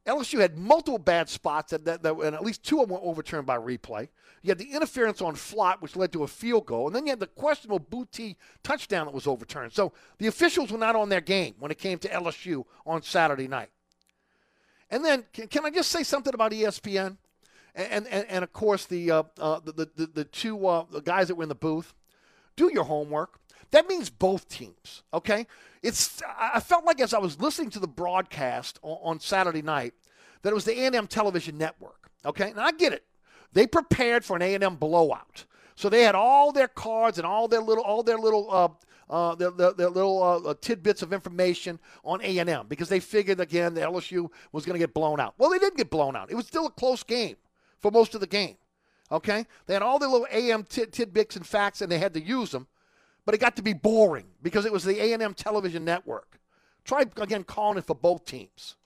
LSU had multiple bad spots, that, that, that, and at least two of them were overturned by replay. You had the interference on Flott, which led to a field goal, and then you had the questionable Booty touchdown that was overturned. So the officials were not on their game when it came to LSU on Saturday night. And then, can, can I just say something about ESPN? And, and, and of course, the, uh, uh, the, the, the, two uh, the guys that were in the booth. Do your homework. That means both teams, okay? It's I felt like as I was listening to the broadcast on, on Saturday night that it was the A&M television network, okay? And I get it. They prepared for an A&M blowout. So they had all their cards and all their little all their little uh, uh, little uh, tidbits of information on A&M because they figured again the LSU was going to get blown out. Well, they didn't get blown out. It was still a close game for most of the game. Okay, they had all their little AM tidbits and facts, and they had to use them but it got to be boring because it was the A&M television network. Try again calling it for both teams.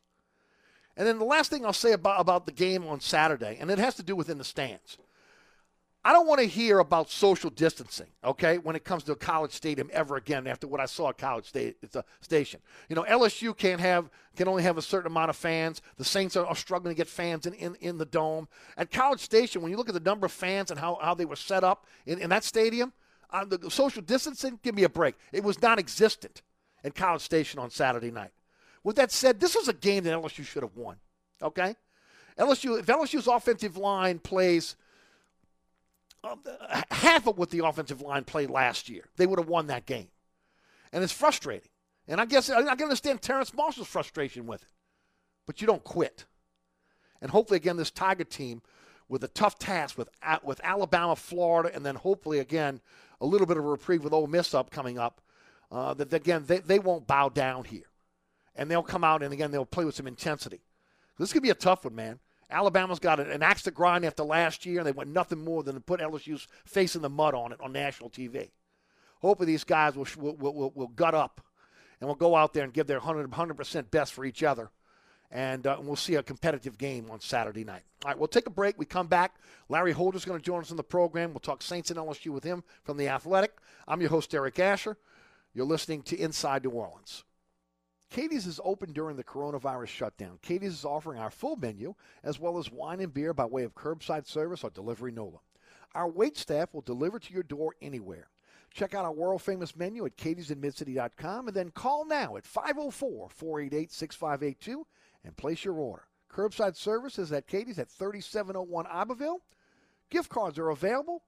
And then the last thing I'll say about, about the game on Saturday, and it has to do within the stands. I don't want to hear about social distancing, okay, when it comes to a college stadium ever again after what I saw at College State, it's a station. You know, LSU can't have can only have a certain amount of fans. The Saints are, are struggling to get fans in, in, in the dome. At College Station, when you look at the number of fans and how, how they were set up in, in that stadium, uh, the social distancing, give me a break. It was non existent at College Station on Saturday night. With that said, this was a game that LSU should have won. Okay? LSU, if LSU's offensive line plays um, half of what the offensive line played last year, they would have won that game. And it's frustrating. And I guess I can understand Terrace Marshall's frustration with it. But you don't quit. And hopefully, again, this Tiger team with a tough task with, with Alabama, Florida, and then hopefully, again, a little bit of a reprieve with Ole Miss up coming up, uh, that, again, they, they won't bow down here and they'll come out and again they'll play with some intensity. This could be a tough one, man. Alabama's got an axe to grind after last year, and they want nothing more than to put LSU's face in the mud on it on national TV. Hopefully, these guys will, will, will, will gut up and will go out there and give their 100, 100% best for each other. And, uh, we'll see a competitive game on Saturday night. All right, we'll take a break. We come back. Larry Holder's going to join us on the program. We'll talk Saints and LSU with him from The Athletic. I'm your host, Eric Asher. You're listening to Inside New Orleans. Katie's is open during the coronavirus shutdown. Katie's is offering our full menu as well as wine and beer by way of curbside service or delivery NOLA. Our wait staff will deliver to your door anywhere. Check out our world famous menu at katie'sinmidcity.com and then call now at 504 488 6582 and place your order. Curbside service is at Katie's at 3701 Iberville. Gift cards are available.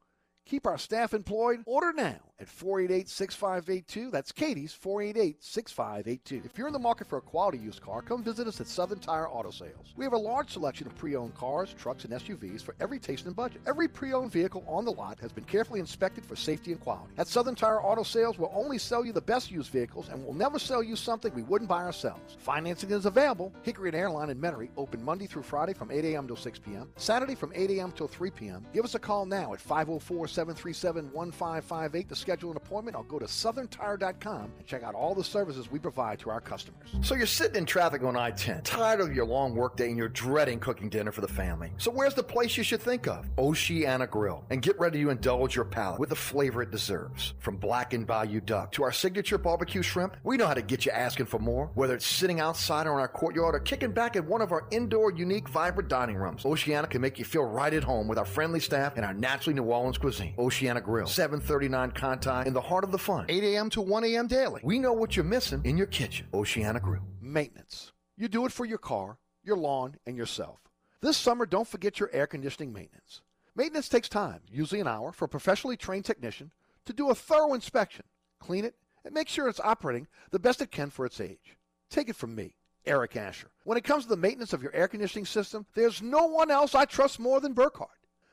Keep our staff employed. Order now at 488 6582. That's Katie's 488 6582. If you're in the market for a quality used car, come visit us at Southern Tire Auto Sales. We have a large selection of pre owned cars, trucks, and SUVs for every taste and budget. Every pre owned vehicle on the lot has been carefully inspected for safety and quality. At Southern Tire Auto Sales, we'll only sell you the best used vehicles and we'll never sell you something we wouldn't buy ourselves. Financing is available. Hickory and Airline in Metairie open Monday through Friday from 8 a.m. till 6 p.m., Saturday from 8 a.m. till 3 p.m. Give us a call now at 504 737 1558 to schedule an appointment or go to southerntire.com and check out all the services we provide to our customers. So you're sitting in traffic on I 10, tired of your long workday and you're dreading cooking dinner for the family. So where's the place you should think of? Oceana Grill. And get ready to indulge your palate with the flavor it deserves. From blackened bayou duck to our signature barbecue shrimp, we know how to get you asking for more. Whether it's sitting outside or in our courtyard or kicking back at one of our indoor, unique, vibrant dining rooms, Oceana can make you feel right at home with our friendly staff and our naturally New Orleans cuisine. Oceana Grill, 739 Conti in the heart of the fun, 8 a.m. to 1 a.m. daily. We know what you're missing in your kitchen. Oceana Grill. Maintenance. You do it for your car, your lawn, and yourself. This summer, don't forget your air conditioning maintenance. Maintenance takes time, usually an hour, for a professionally trained technician to do a thorough inspection, clean it, and make sure it's operating the best it can for its age. Take it from me, Eric Asher. When it comes to the maintenance of your air conditioning system, there's no one else I trust more than Burkhardt.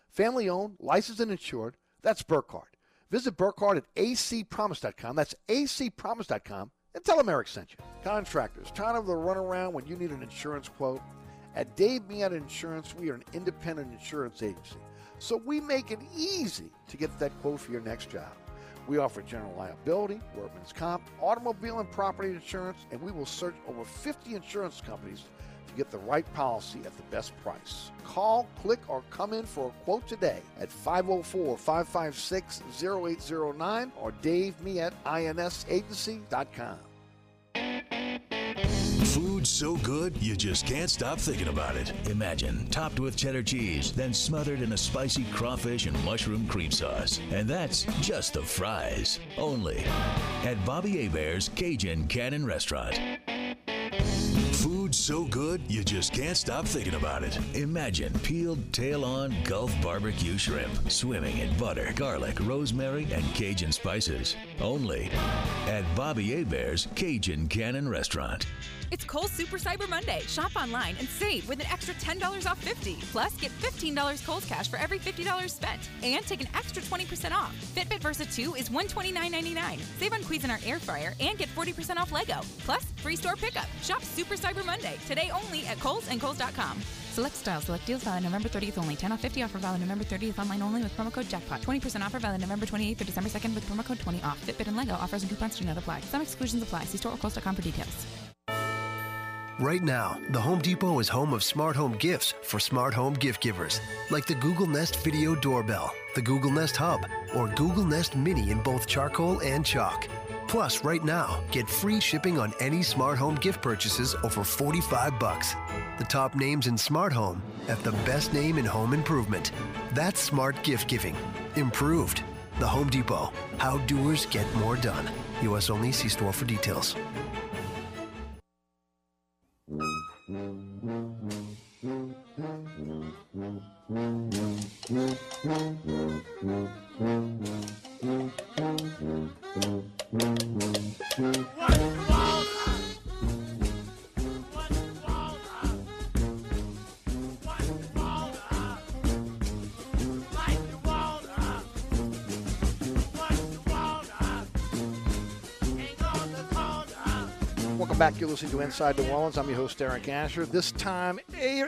Family owned, licensed, and insured, that's Burkhardt. Visit Burkhardt at acpromise.com. That's acpromise.com and tell them Eric sent you. Contractors, tired of the runaround when you need an insurance quote? At Dave Miata Insurance, we are an independent insurance agency, so we make it easy to get that quote for your next job. We offer general liability, workman's comp, automobile and property insurance, and we will search over 50 insurance companies to get the right policy at the best price. Call, click, or come in for a quote today at 504 556 0809 or Dave me at insagency.com. Food so good, you just can't stop thinking about it. Imagine topped with cheddar cheese, then smothered in a spicy crawfish and mushroom cream sauce. And that's just the fries. Only at Bobby Hebert's Cajun Cannon Restaurant. So good, you just can't stop thinking about it. Imagine peeled tail on Gulf barbecue shrimp swimming in butter, garlic, rosemary, and Cajun spices. Only at Bobby Hebert's Cajun Cannon Restaurant. It's Kohl's Super Cyber Monday. Shop online and save with an extra $10 off 50. Plus, get $15 Kohl's cash for every $50 spent. And take an extra 20% off. Fitbit Versa 2 is $129.99. Save on Cuisinart Air Fryer and get 40% off Lego. Plus, free store pickup. Shop Super Cyber Monday today only at Kohl's and Kohl's.com. Select styles, select deals valid November 30th only. 10 off 50 offer valid November 30th online only with promo code jackpot. 20% offer valid November 28th through December 2nd with promo code 20 off. Fitbit and Lego offers and coupons do not apply. Some exclusions apply. See store or Kohl's.com for details. Right now, the Home Depot is home of smart home gifts for smart home gift givers, like the Google Nest Video Doorbell, the Google Nest Hub, or Google Nest Mini in both charcoal and chalk. Plus, right now, get free shipping on any smart home gift purchases over 45 bucks. The top names in smart home at the best name in home improvement. That's smart gift giving. Improved. The Home Depot. How doers get more done. US only. See store for details. Welcome back. You're listening to Inside New Orleans. I'm your host, Eric Asher. This time,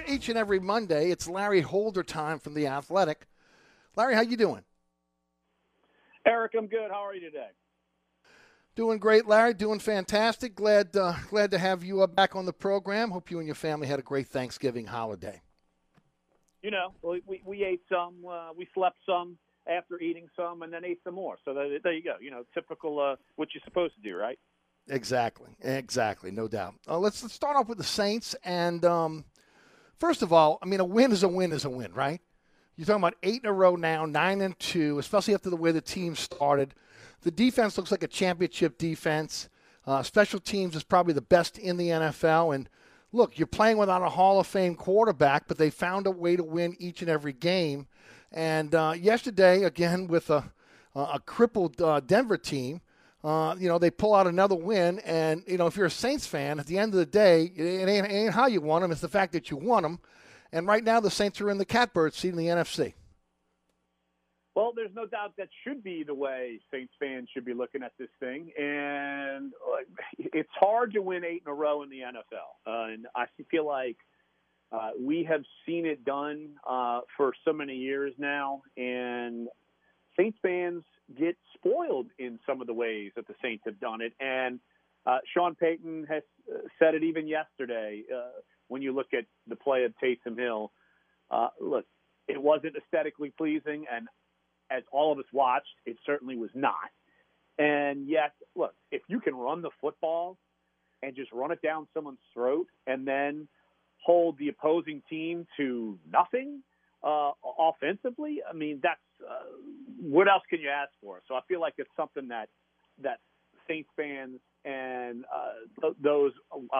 each and every Monday, it's Larry Holder time from The Athletic. Larry, how you doing? Eric, I'm good. How are you today? Doing great, Larry. Doing fantastic. Glad uh, glad to have you uh, back on the program. Hope you and your family had a great Thanksgiving holiday. You know, we, we, we ate some, uh, we slept some after eating some, and then ate some more. So that, there you go. You know, typical uh, what you're supposed to do, right? Exactly, exactly, no doubt. Uh, let's, let's start off with the Saints. And um, first of all, I mean, a win is a win is a win, right? You're talking about eight in a row now, nine and two, especially after the way the team started. The defense looks like a championship defense. Uh, special teams is probably the best in the NFL. And look, you're playing without a Hall of Fame quarterback, but they found a way to win each and every game. And uh, yesterday, again, with a, a crippled uh, Denver team, uh, you know, they pull out another win. And, you know, if you're a Saints fan, at the end of the day, it ain't, it ain't how you won them, it's the fact that you won them. And right now, the Saints are in the catbird seat in the NFC. Well, there's no doubt that should be the way Saints fans should be looking at this thing, and uh, it's hard to win eight in a row in the NFL. Uh, and I feel like uh, we have seen it done uh, for so many years now, and Saints fans get spoiled in some of the ways that the Saints have done it. And uh, Sean Payton has uh, said it even yesterday uh, when you look at the play of Taysom Hill. Uh, look, it wasn't aesthetically pleasing, and as all of us watched, it certainly was not. And yet, look, if you can run the football and just run it down someone's throat and then hold the opposing team to nothing uh, offensively, I mean, that's uh, what else can you ask for? So I feel like it's something that that Saints fans and uh, those,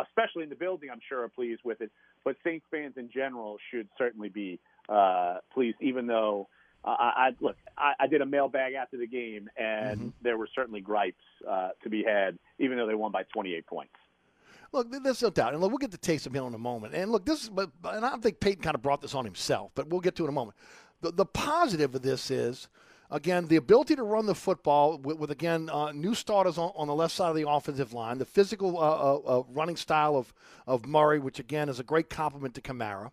especially in the building, I'm sure are pleased with it. But Saints fans in general should certainly be uh, pleased, even though uh, I, I look. I, I did a mailbag after the game, and Mm-hmm. there were certainly gripes uh, to be had, even though they won by 28 points. Look, there's no doubt, and look, we'll get to Taysom Hill in a moment. And look, this is, but and I don't think Payton kind of brought this on himself, but we'll get to it in a moment. The, the positive of this is, again, the ability to run the football with, with again, uh, new starters on, on the left side of the offensive line, the physical uh, uh, uh, running style of of Murray, which again is a great compliment to Kamara.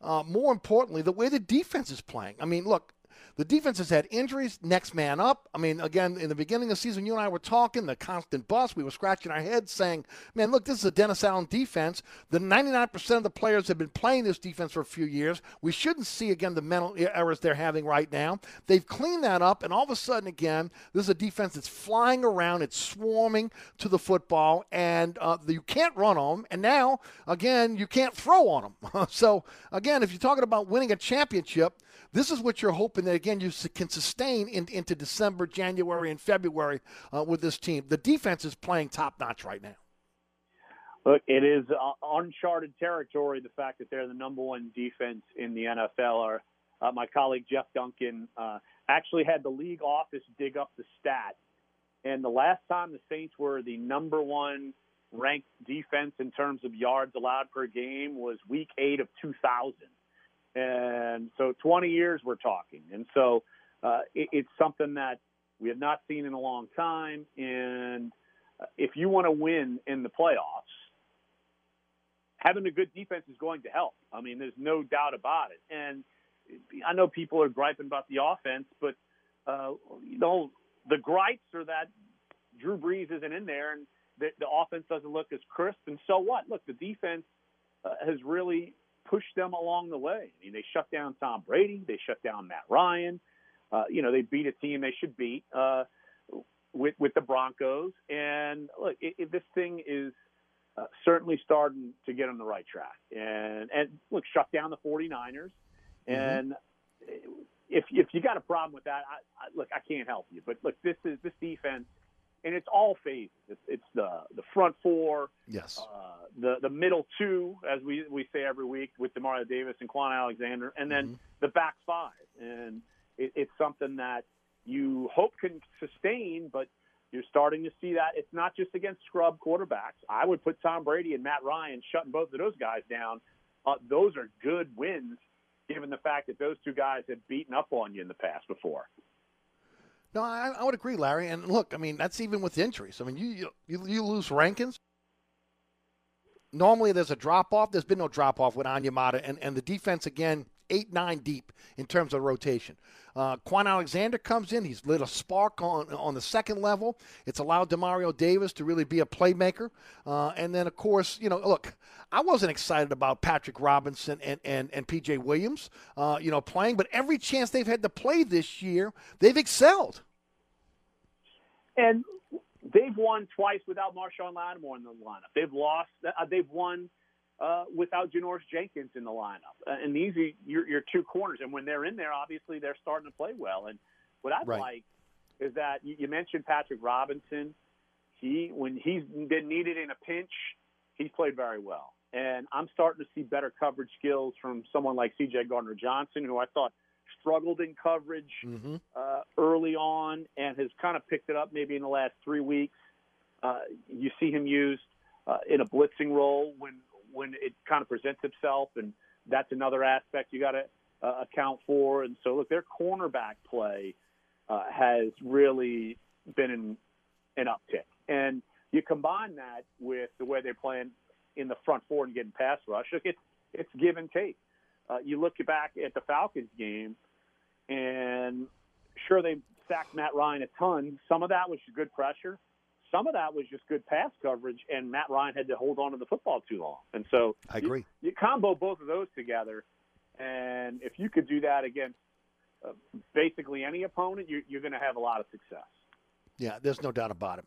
Uh, more importantly, the way the defense is playing. I mean, look, the defense has had injuries, next man up. I mean, again, in the beginning of the season, you and I were talking, the constant bust. We were scratching our heads saying, man, look, this is a Dennis Allen defense. The 99% of the players have been playing this defense for a few years. We shouldn't see, again, the mental errors they're having right now. They've cleaned that up, and all of a sudden, again, this is a defense that's flying around. It's swarming to the football, and uh, you can't run on them. And now, again, you can't throw on them. so, again, if you're talking about winning a championship, this is what you're hoping that again you can sustain in, into December, January, and February uh, with this team. The defense is playing top notch right now. Look, it is uh, uncharted territory. The fact that they're the number one defense in the NFL. Uh, my colleague Jeff Duncan uh, actually had the league office dig up the stat, and the last time the Saints were the number one ranked defense in terms of yards allowed per game was Week Eight of 2000. And so 20 years we're talking. And so uh, it, it's something that we have not seen in a long time. And uh, if you want to win in the playoffs, having a good defense is going to help. I mean, there's no doubt about it. And I know people are griping about the offense, but uh, you know the gripes are that Drew Brees isn't in there and the, the offense doesn't look as crisp. And so what? Look, the defense uh, has really pushed them along the way. I mean, they shut down Tom Brady, they shut down Matt Ryan. Uh, you know, they beat a team they should beat uh, with with the Broncos. And look, it, it, this thing is uh, certainly starting to get on the right track. And and look, shut down the 49ers. And if if you got a problem with that, I, I, look, I can't help you. But look, this is this defense, and it's all phases. It's, it's the the front four, Yes. uh, the the middle two, as we we say every week with Demario Davis and Kwon Alexander, and then the back five. And it, it's something that you hope can sustain, but you're starting to see that it's not just against scrub quarterbacks. I would put Tom Brady and Matt Ryan shutting both of those guys down. Uh, those are good wins, given the fact that those two guys have beaten up on you in the past before. No, I, I would agree, Larry. And look, I mean, that's even with injuries. I mean, you you, you, lose Rankins. Normally, there's a drop off. There's been no drop off with Onyemata, and and the defense again eight nine deep in terms of rotation. Uh, Kwon Alexander comes in. He's lit a spark on on the second level. It's allowed Demario Davis to really be a playmaker. Uh, and then, of course, you know, look, I wasn't excited about Patrick Robinson and and, and PJ Williams, uh, you know, playing, but every chance they've had to play this year, they've excelled. And they've won twice without Marshon Lattimore in the lineup. They've lost. Uh, they've won uh, without Janoris Jenkins in the lineup. Uh, and these are your, your two corners. And when they're in there, obviously they're starting to play well. And what I Right. like is that you, you mentioned Patrick Robinson. He when he's been needed in a pinch, he's played very well. And I'm starting to see better coverage skills from someone like C.J. Gardner Johnson, who I thought struggled in coverage Mm-hmm. uh, early on and has kind of picked it up maybe in the last three weeks. Uh, you see him used uh, in a blitzing role when when it kind of presents itself, and that's another aspect you got to uh, account for. And so, look, their cornerback play uh, has really been in an uptick, and you combine that with the way they're playing in the front four and getting pass rush. Look, it's it's give and take. Uh, you look back at the Falcons game, and sure they sacked Matt Ryan a ton. Some of that was good pressure. Some of that was just good pass coverage, and Matt Ryan had to hold on to the football too long. And so I agree. You, you combo both of those together, and if you could do that against uh, basically any opponent, you, you're going to have a lot of success. Yeah, there's no doubt about it.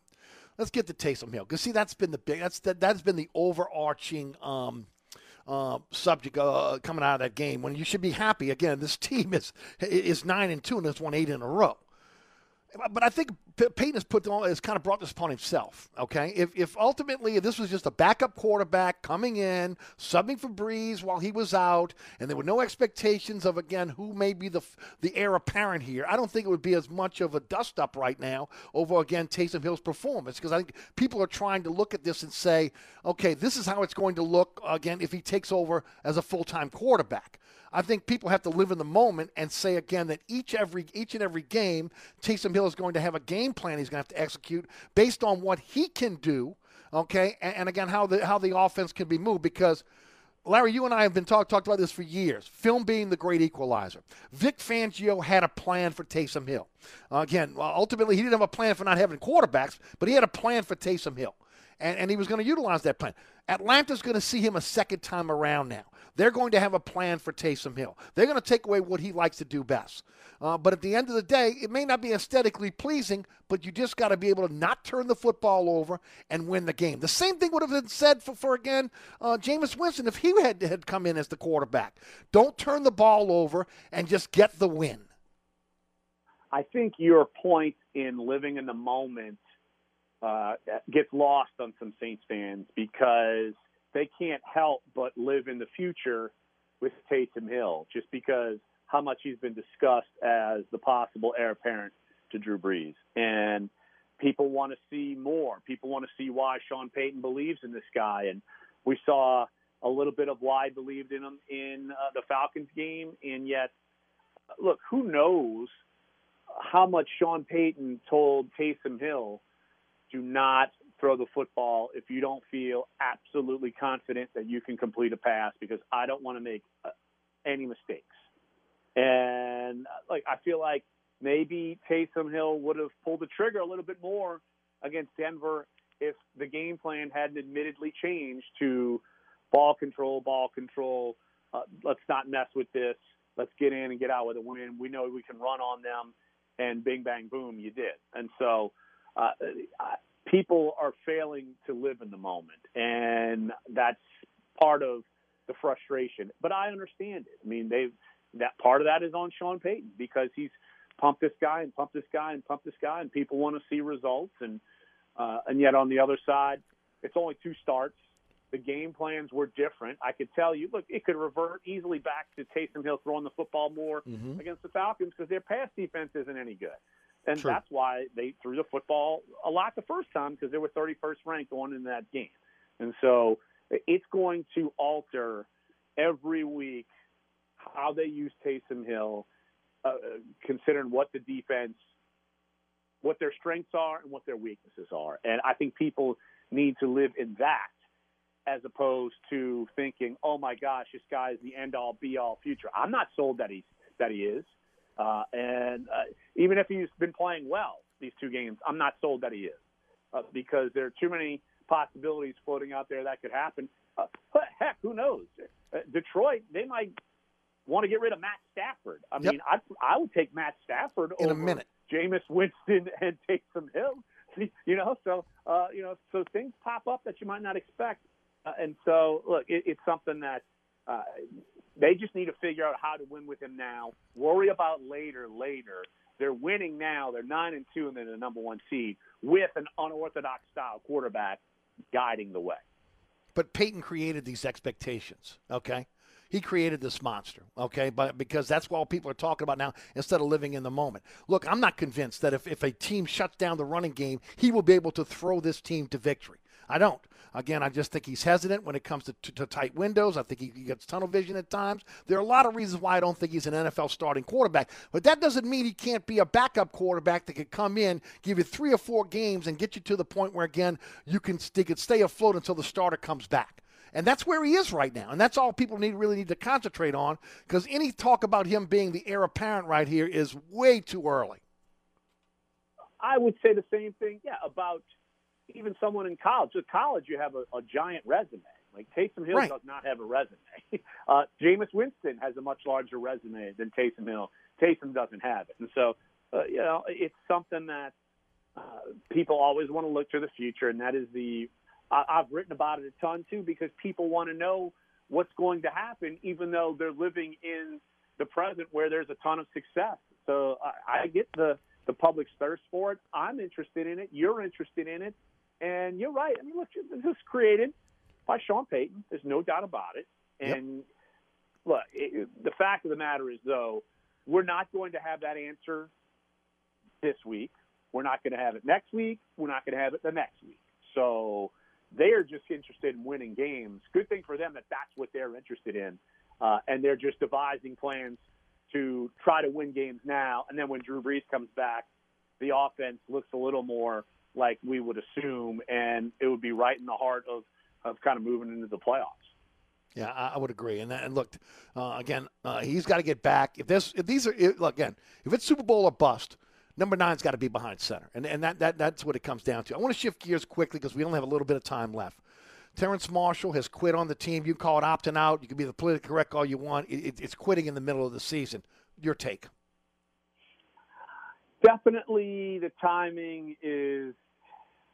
Let's get to Taysom Hill because see that's been the big that's that that's been the overarching um, uh, subject uh, coming out of that game. When you should be happy again, this team is is nine and two and has won eight in a row. But I think P- Payton has put on, has kind of brought this upon himself. Okay, if if ultimately if this was just a backup quarterback coming in, subbing for Brees while he was out, and there were no expectations of again who may be the the heir apparent here, I don't think it would be as much of a dust up right now over again Taysom Hill's performance because I think people are trying to look at this and say, okay, this is how it's going to look again if he takes over as a full time quarterback. I think people have to live in the moment and say again that each every each and every game, Taysom Hill is going to have a game plan he's going to have to execute based on what he can do. Okay, and, and again how the how the offense can be moved because. Larry, you and I have been talk, talked about this for years. Film being the great equalizer. Vic Fangio had a plan for Taysom Hill. Uh, again, ultimately, he didn't have a plan for not having quarterbacks, but he had a plan for Taysom Hill. And, and he was going to utilize that plan. Atlanta's going to see him a second time around now. They're going to have a plan for Taysom Hill. They're going to take away what he likes to do best. Uh, but at the end of the day, it may not be aesthetically pleasing, but you just got to be able to not turn the football over and win the game. The same thing would have been said for, for again, uh, Jameis Winston if he had, had come in as the quarterback. Don't turn the ball over and just get the win. I think your point in living in the moment uh, gets lost on some Saints fans because they can't help but live in the future with Taysom Hill just because how much he's been discussed as the possible heir apparent to Drew Brees. And people want to see more. People want to see why Sean Payton believes in this guy. And we saw a little bit of why I believed in him in uh, the Falcons game. And yet, look, who knows how much Sean Payton told Taysom Hill do not throw the football if you don't feel absolutely confident that you can complete a pass because I don't want to make uh, any mistakes. And uh, like I feel like maybe Taysom Hill would have pulled the trigger a little bit more against Denver if the game plan hadn't admittedly changed to ball control, ball control. Uh, let's not mess with this. Let's get in and get out with a win. We know we can run on them, and bing, bang, boom, you did. And so uh, people are failing to live in the moment, and that's part of the frustration. But I understand it. I mean, they that part of that is on Sean Payton because he's pumped this guy and pumped this guy and pumped this guy, and people want to see results. And uh, and yet on the other side, it's only two starts. The game plans were different. I could tell you, look, it could revert easily back to Taysom Hill throwing the football more Mhm. against the Falcons because their pass defense isn't any good. And True. that's why they threw the football a lot the first time because they were 31st ranked going into that game. And so it's going to alter every week how they use Taysom Hill, uh, considering what the defense, what their strengths are and what their weaknesses are. And I think people need to live in that as opposed to thinking, "Oh my gosh, this guy is the end all be all future." I'm not sold that he's that he is, uh, and uh, even if he's been playing well these two games, I'm not sold that he is uh, because there are too many possibilities floating out there that could happen. Uh, heck, who knows? Uh, Detroit, they might want to get rid of Matt Stafford. I Yep. mean, I I would take Matt Stafford In a minute. Jameis Winston and Taysom Hill. You know, so uh, you know, so things pop up that you might not expect, uh, and so look, it, it's something that uh, they just need to figure out how to win with him now. Worry about later, later. They're winning now. They're nine and two, and they're the number one seed with an unorthodox style quarterback guiding the way. But Payton created these expectations, okay? He created this monster, okay? But because that's what people are talking about now instead of living in the moment. Look, I'm not convinced that if, if a team shuts down the running game, he will be able to throw this team to victory. I don't. Again, I just think he's hesitant when it comes to, to, to tight windows. I think he, he gets tunnel vision at times. There are a lot of reasons why I don't think he's an NFL starting quarterback. But that doesn't mean he can't be a backup quarterback that could come in, give you three or four games, and get you to the point where, again, you can, they could stay afloat until the starter comes back. And that's where he is right now. And that's all people need really need to concentrate on because any talk about him being the heir apparent right here is way too early. I would say the same thing, yeah, about even someone in college. With college, you have a, a giant resume. Like Taysom Hill Right. does not have a resume. Uh, Jameis Winston has a much larger resume than Taysom Hill. Taysom doesn't have it, and so uh, you know it's something that uh, people always want to look to the future, and that is the. I, I've written about it a ton too because people want to know what's going to happen, even though they're living in the present where there's a ton of success. So I, I get the the public's thirst for it. I'm interested in it. You're interested in it, and you're right. I mean, look, this is created by Sean Payton. There's no doubt about it. And look, it, the fact of the matter is, though, we're not going to have that answer this week. We're not going to have it next week. We're not going to have it the next week. So they are just interested in winning games. Good thing for them that that's what they're interested in, uh, and they're just devising plans to try to win games now. And then when Drew Brees comes back, the offense looks a little more like we would assume, and it would be right in the heart of of kind of moving into the playoffs. Yeah, I, would agree. And, that, and look, uh, again, uh, he's got to get back. If this, if these are, if, look, again, if it's Super Bowl or bust, number nine's got to be behind center, and and that, that that's what it comes down to. I want to shift gears quickly because we only have a little bit of time left. Terrace Marshall has quit on the team. You can call it opting out. You can be the politically correct all you want. It, it, it's quitting in the middle of the season. Your take? Definitely, the timing is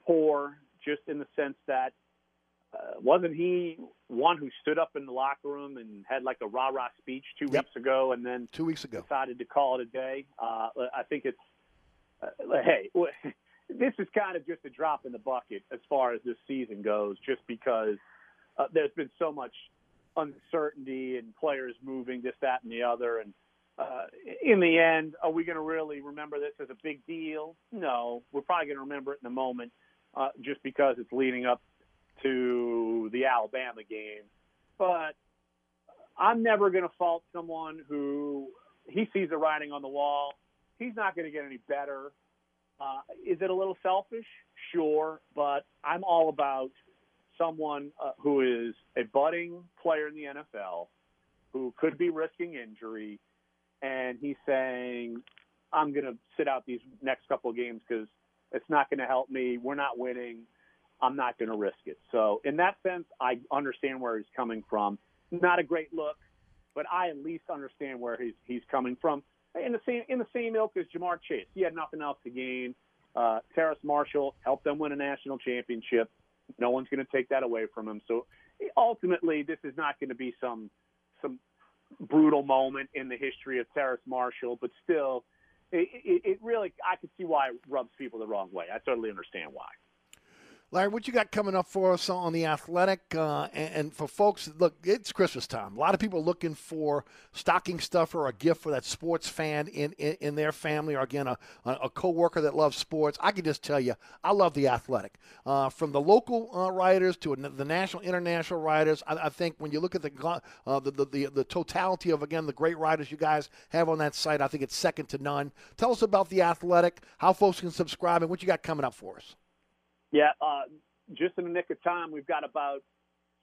poor, just in the sense that uh, wasn't he one who stood up in the locker room and had like a rah rah speech two Yep. weeks ago, and then two weeks ago decided to call it a day. Uh, I think it's uh, hey, this is kind of just a drop in the bucket as far as this season goes, just because uh, there's been so much uncertainty and players moving this, that, and the other, and uh, in the end, are we going to really remember this as a big deal? No, we're probably going to remember it in the moment, uh, just because it's leading up to the Alabama game. But I'm never going to fault someone who he sees the writing on the wall. He's not going to get any better. Uh, is it a little selfish? Sure, but I'm all about someone uh, who is a budding player in the NFL who could be risking injury, and he's saying, "I'm going to sit out these next couple of games because it's not going to help me. We're not winning. I'm not going to risk it. So in that sense, I understand where he's coming from. Not a great look, but I at least understand where he's he's coming from. In the same in the same ilk as Ja'Marr Chase, he had nothing else to gain. Uh, Terrace Marshall helped them win a national championship. No one's going to take that away from him. So ultimately, this is not going to be some some brutal moment in the history of Terrace Marshall, but still, it, it, it really I can see why it rubs people the wrong way. I totally understand why. Larry, what you got coming up for us on the athletic? Uh, and, and, for folks, look, it's Christmas time. A lot of people are looking for stocking stuffer or a gift for that sports fan in, in, in their family, or again, a, a coworker that loves sports. I can just tell you, I love the athletic. Uh, from the local uh, writers to the national, international writers, I, I think when you look at the, uh, the, the, the, the totality of, again, the great writers you guys have on that site, I think it's second to none. Tell us about the athletic, how folks can subscribe, and what you got coming up for us. Yeah, uh, just in the nick of time, we've got about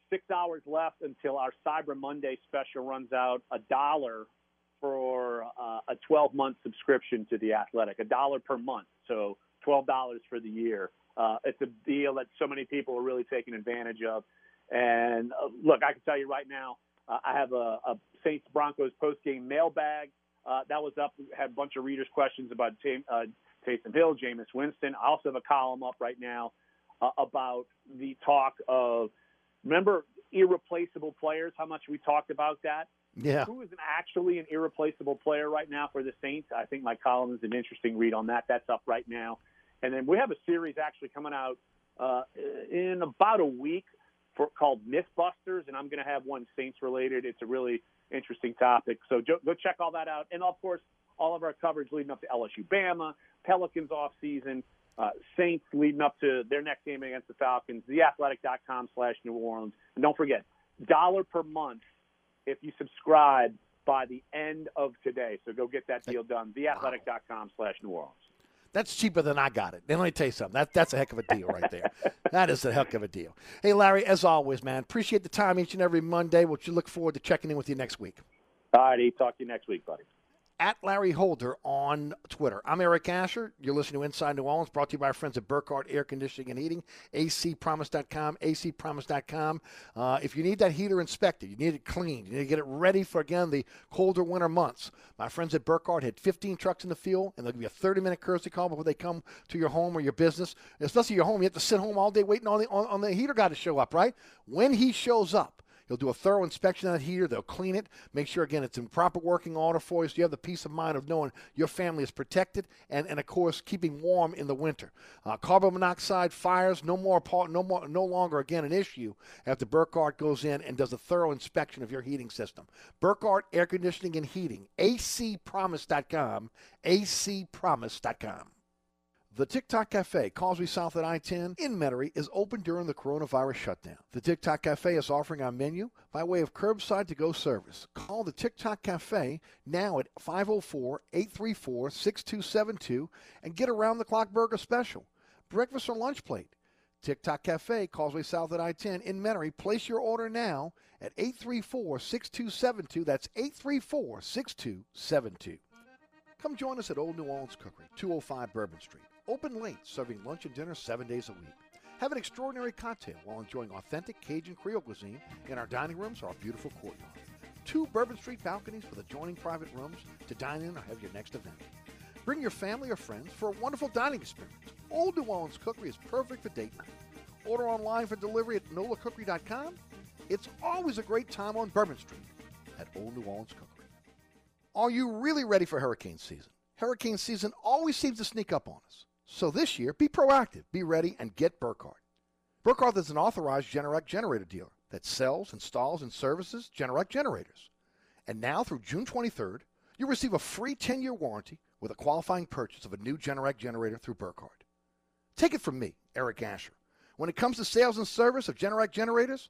six hours left until our Cyber Monday special runs out. A dollar for uh, a 12 month subscription to The Athletic, a dollar per month. So $12 for the year. Uh, it's a deal that so many people are really taking advantage of. And uh, look, I can tell you right now, uh, I have a, a Saints Broncos post game mailbag. Uh, that was up. Had a bunch of readers' questions about Tam- uh, Taysom Hill, Jameis Winston. I also have a column up right now uh, about the talk of remember irreplaceable players. How much we talked about that. Yeah. Who is actually an irreplaceable player right now for the Saints? I think my column is an interesting read on that. That's up right now. And then we have a series actually coming out uh, in about a week for, called Mythbusters, and I'm going to have one Saints related. It's a really interesting topic. So go, go check all that out. And of course, all of our coverage leading up to LSU Bama, Pelicans off season, uh, Saints leading up to their next game against the Falcons, theathletic.com slash New Orleans. And don't forget, dollar per month if you subscribe by the end of today. So go get that deal done. Theathletic.com slash New Orleans. That's cheaper than I got it. Then let me tell you something. That, that's a heck of a deal right there. that is a heck of a deal. Hey, Larry, as always, man, appreciate the time each and every Monday. We'll look forward to checking in with you next week. All righty. Talk to you next week, buddy at Larry Holder on Twitter. I'm Eric Asher. You're listening to Inside New Orleans, brought to you by our friends at Burkhardt Air Conditioning and Heating, acpromise.com, acpromise.com. Uh, if you need that heater inspected, you need it cleaned, you need to get it ready for, again, the colder winter months. My friends at Burkhardt had 15 trucks in the field, and they'll give you a 30 minute courtesy call before they come to your home or your business. Especially your home, you have to sit home all day waiting on the, on, on the heater guy to show up, right? When he shows up, He'll do a thorough inspection on that heater. They'll clean it, make sure, again, it's in proper working order for you so you have the peace of mind of knowing your family is protected and, and of course, keeping warm in the winter. Uh, carbon monoxide fires, no more, no more, no longer, again, an issue after Burkhardt goes in and does a thorough inspection of your heating system. Burkhardt Air Conditioning and Heating, acpromise.com, acpromise.com. The Tic Toc Cafe, Causeway South at I-10 in Metairie, is open during the coronavirus shutdown. The Tic Toc Cafe is offering our menu by way of curbside to-go service. Call the Tic Toc Cafe now at 504-834-6272 and get around-the-clock burger special. Breakfast or lunch plate. Tic Toc Cafe, Causeway South at I-10 in Metairie. Place your order now at 834-6272. That's 834-6272. Come join us at Old New Orleans Cookery, 205 Bourbon Street. Open late, serving lunch and dinner seven days a week. Have an extraordinary cocktail while enjoying authentic Cajun Creole cuisine in our dining rooms or our beautiful courtyard. Two Bourbon Street balconies with adjoining private rooms to dine in or have your next event. Bring your family or friends for a wonderful dining experience. Old New Orleans Cookery is perfect for date night. Order online for delivery at nolacookery.com. It's always a great time on Bourbon Street at Old New Orleans Cookery. Are you really ready for hurricane season? Hurricane season always seems to sneak up on us. So this year, be proactive, be ready, and get Burkhardt. Burkhardt is an authorized Generac generator dealer that sells, installs, and services Generac generators. And now through June 23rd, you'll receive a free 10-year warranty with a qualifying purchase of a new Generac generator through Burkhardt. Take it from me, Eric Asher. When it comes to sales and service of Generac generators,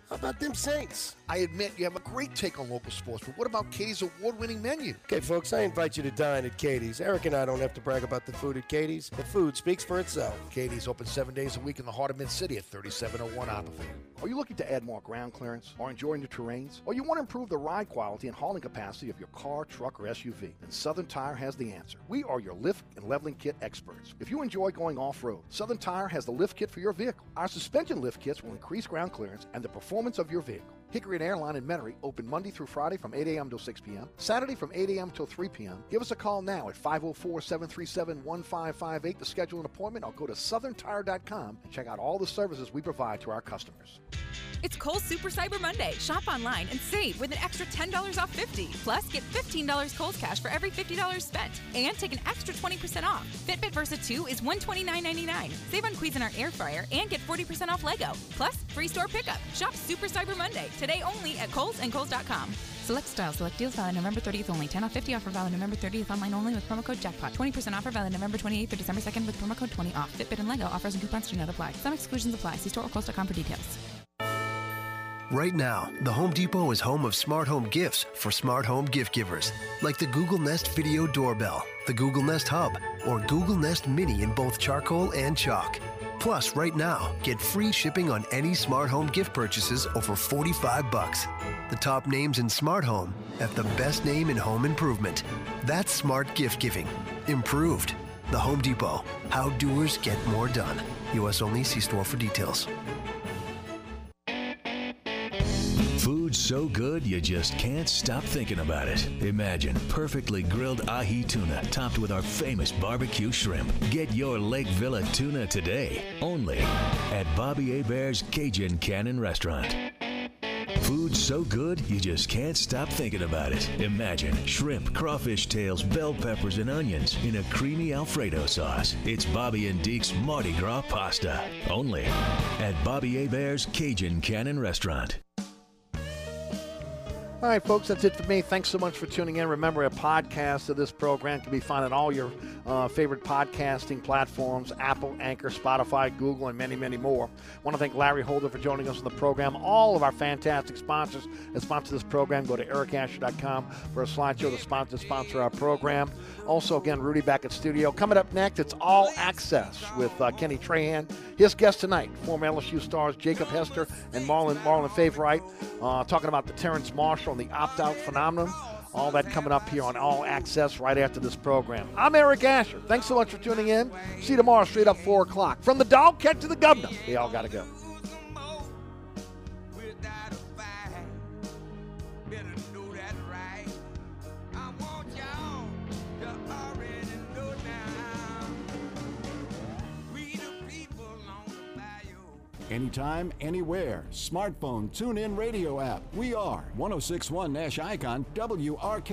How about them Saints? I admit you have a great take on local sports, but what about Katie's award-winning menu? Okay, folks, I invite you to dine at Katie's. Eric and I don't have to brag about the food at Katie's. The food speaks for itself. Katie's open seven days a week in the heart of Mid-City at 3701 Iberville. Are you looking to add more ground clearance or enjoying the terrains? Or you want to improve the ride quality and hauling capacity of your car, truck, or SUV? Then Southern Tire has the answer. We are your lift and leveling kit experts. If you enjoy going off-road, Southern Tire has the lift kit for your vehicle. Our suspension lift kits will increase ground clearance and the performance of your vehicle. Hickory and Airline in Metairie open Monday through Friday from 8 a.m. till 6 p.m. Saturday from 8 a.m. till 3 p.m. Give us a call now at 504-737-1558 to schedule an appointment or go to southerntire.com and check out all the services we provide to our customers. It's Kohl's Super Cyber Monday. Shop online and save with an extra $10 off 50. Plus, get $15 Kohl's cash for every $50 spent. And take an extra 20% off. Fitbit Versa 2 is $129.99. Save on Cuisinart Air Fryer and get 40% off Lego. Plus, free store pickup. Shop Super Cyber Monday today only at Kohl's and Kohl's.com. Select styles, select deals valid November 30th only. 10 off 50 offer valid November 30th online only with promo code jackpot. 20% offer valid November 28th through December 2nd with promo code 20 off. Fitbit and Lego offers and coupons do not apply. Some exclusions apply. See store or Kohl's.com for details. Right now, the Home Depot is home of smart home gifts for smart home gift givers, like the Google Nest Video Doorbell, the Google Nest Hub, or Google Nest Mini in both charcoal and chalk. Plus, right now, get free shipping on any smart home gift purchases over 45 bucks. The top names in smart home at the best name in home improvement. That's smart gift giving. Improved. The Home Depot. How doers get more done. U.S. only. See store for details. Food so good you just can't stop thinking about it. Imagine perfectly grilled ahi tuna topped with our famous barbecue shrimp. Get your Lake Villa tuna today, only at Bobby Hebert's Cajun Cannon Restaurant. Food so good you just can't stop thinking about it. Imagine shrimp, crawfish tails, bell peppers, and onions in a creamy Alfredo sauce. It's Bobby and Deke's Mardi Gras pasta, only at Bobby Hebert's Cajun Cannon Restaurant. All right, folks, that's it for me. Thanks so much for tuning in. Remember, a podcast of this program can be found on all your uh, favorite podcasting platforms Apple, Anchor, Spotify, Google, and many, many more. I want to thank Larry Holder for joining us on the program. All of our fantastic sponsors that sponsor this program, go to ericasher.com for a slideshow to sponsor, sponsor our program. Also, again, Rudy back at studio. Coming up next, it's All Access with uh, Kenny Trahan. His guest tonight, former LSU stars Jacob Hester and Marlon, Marlon Favorite, uh, talking about the Terrace Marshall and the opt-out phenomenon. All that coming up here on All Access right after this program. I'm Eric Asher. Thanks so much for tuning in. See you tomorrow straight up 4 o'clock. From the dog catch to the governor. They all got to go. Anytime, anywhere. Smartphone, tune in radio app. We are 1061 Nash Icon WRK.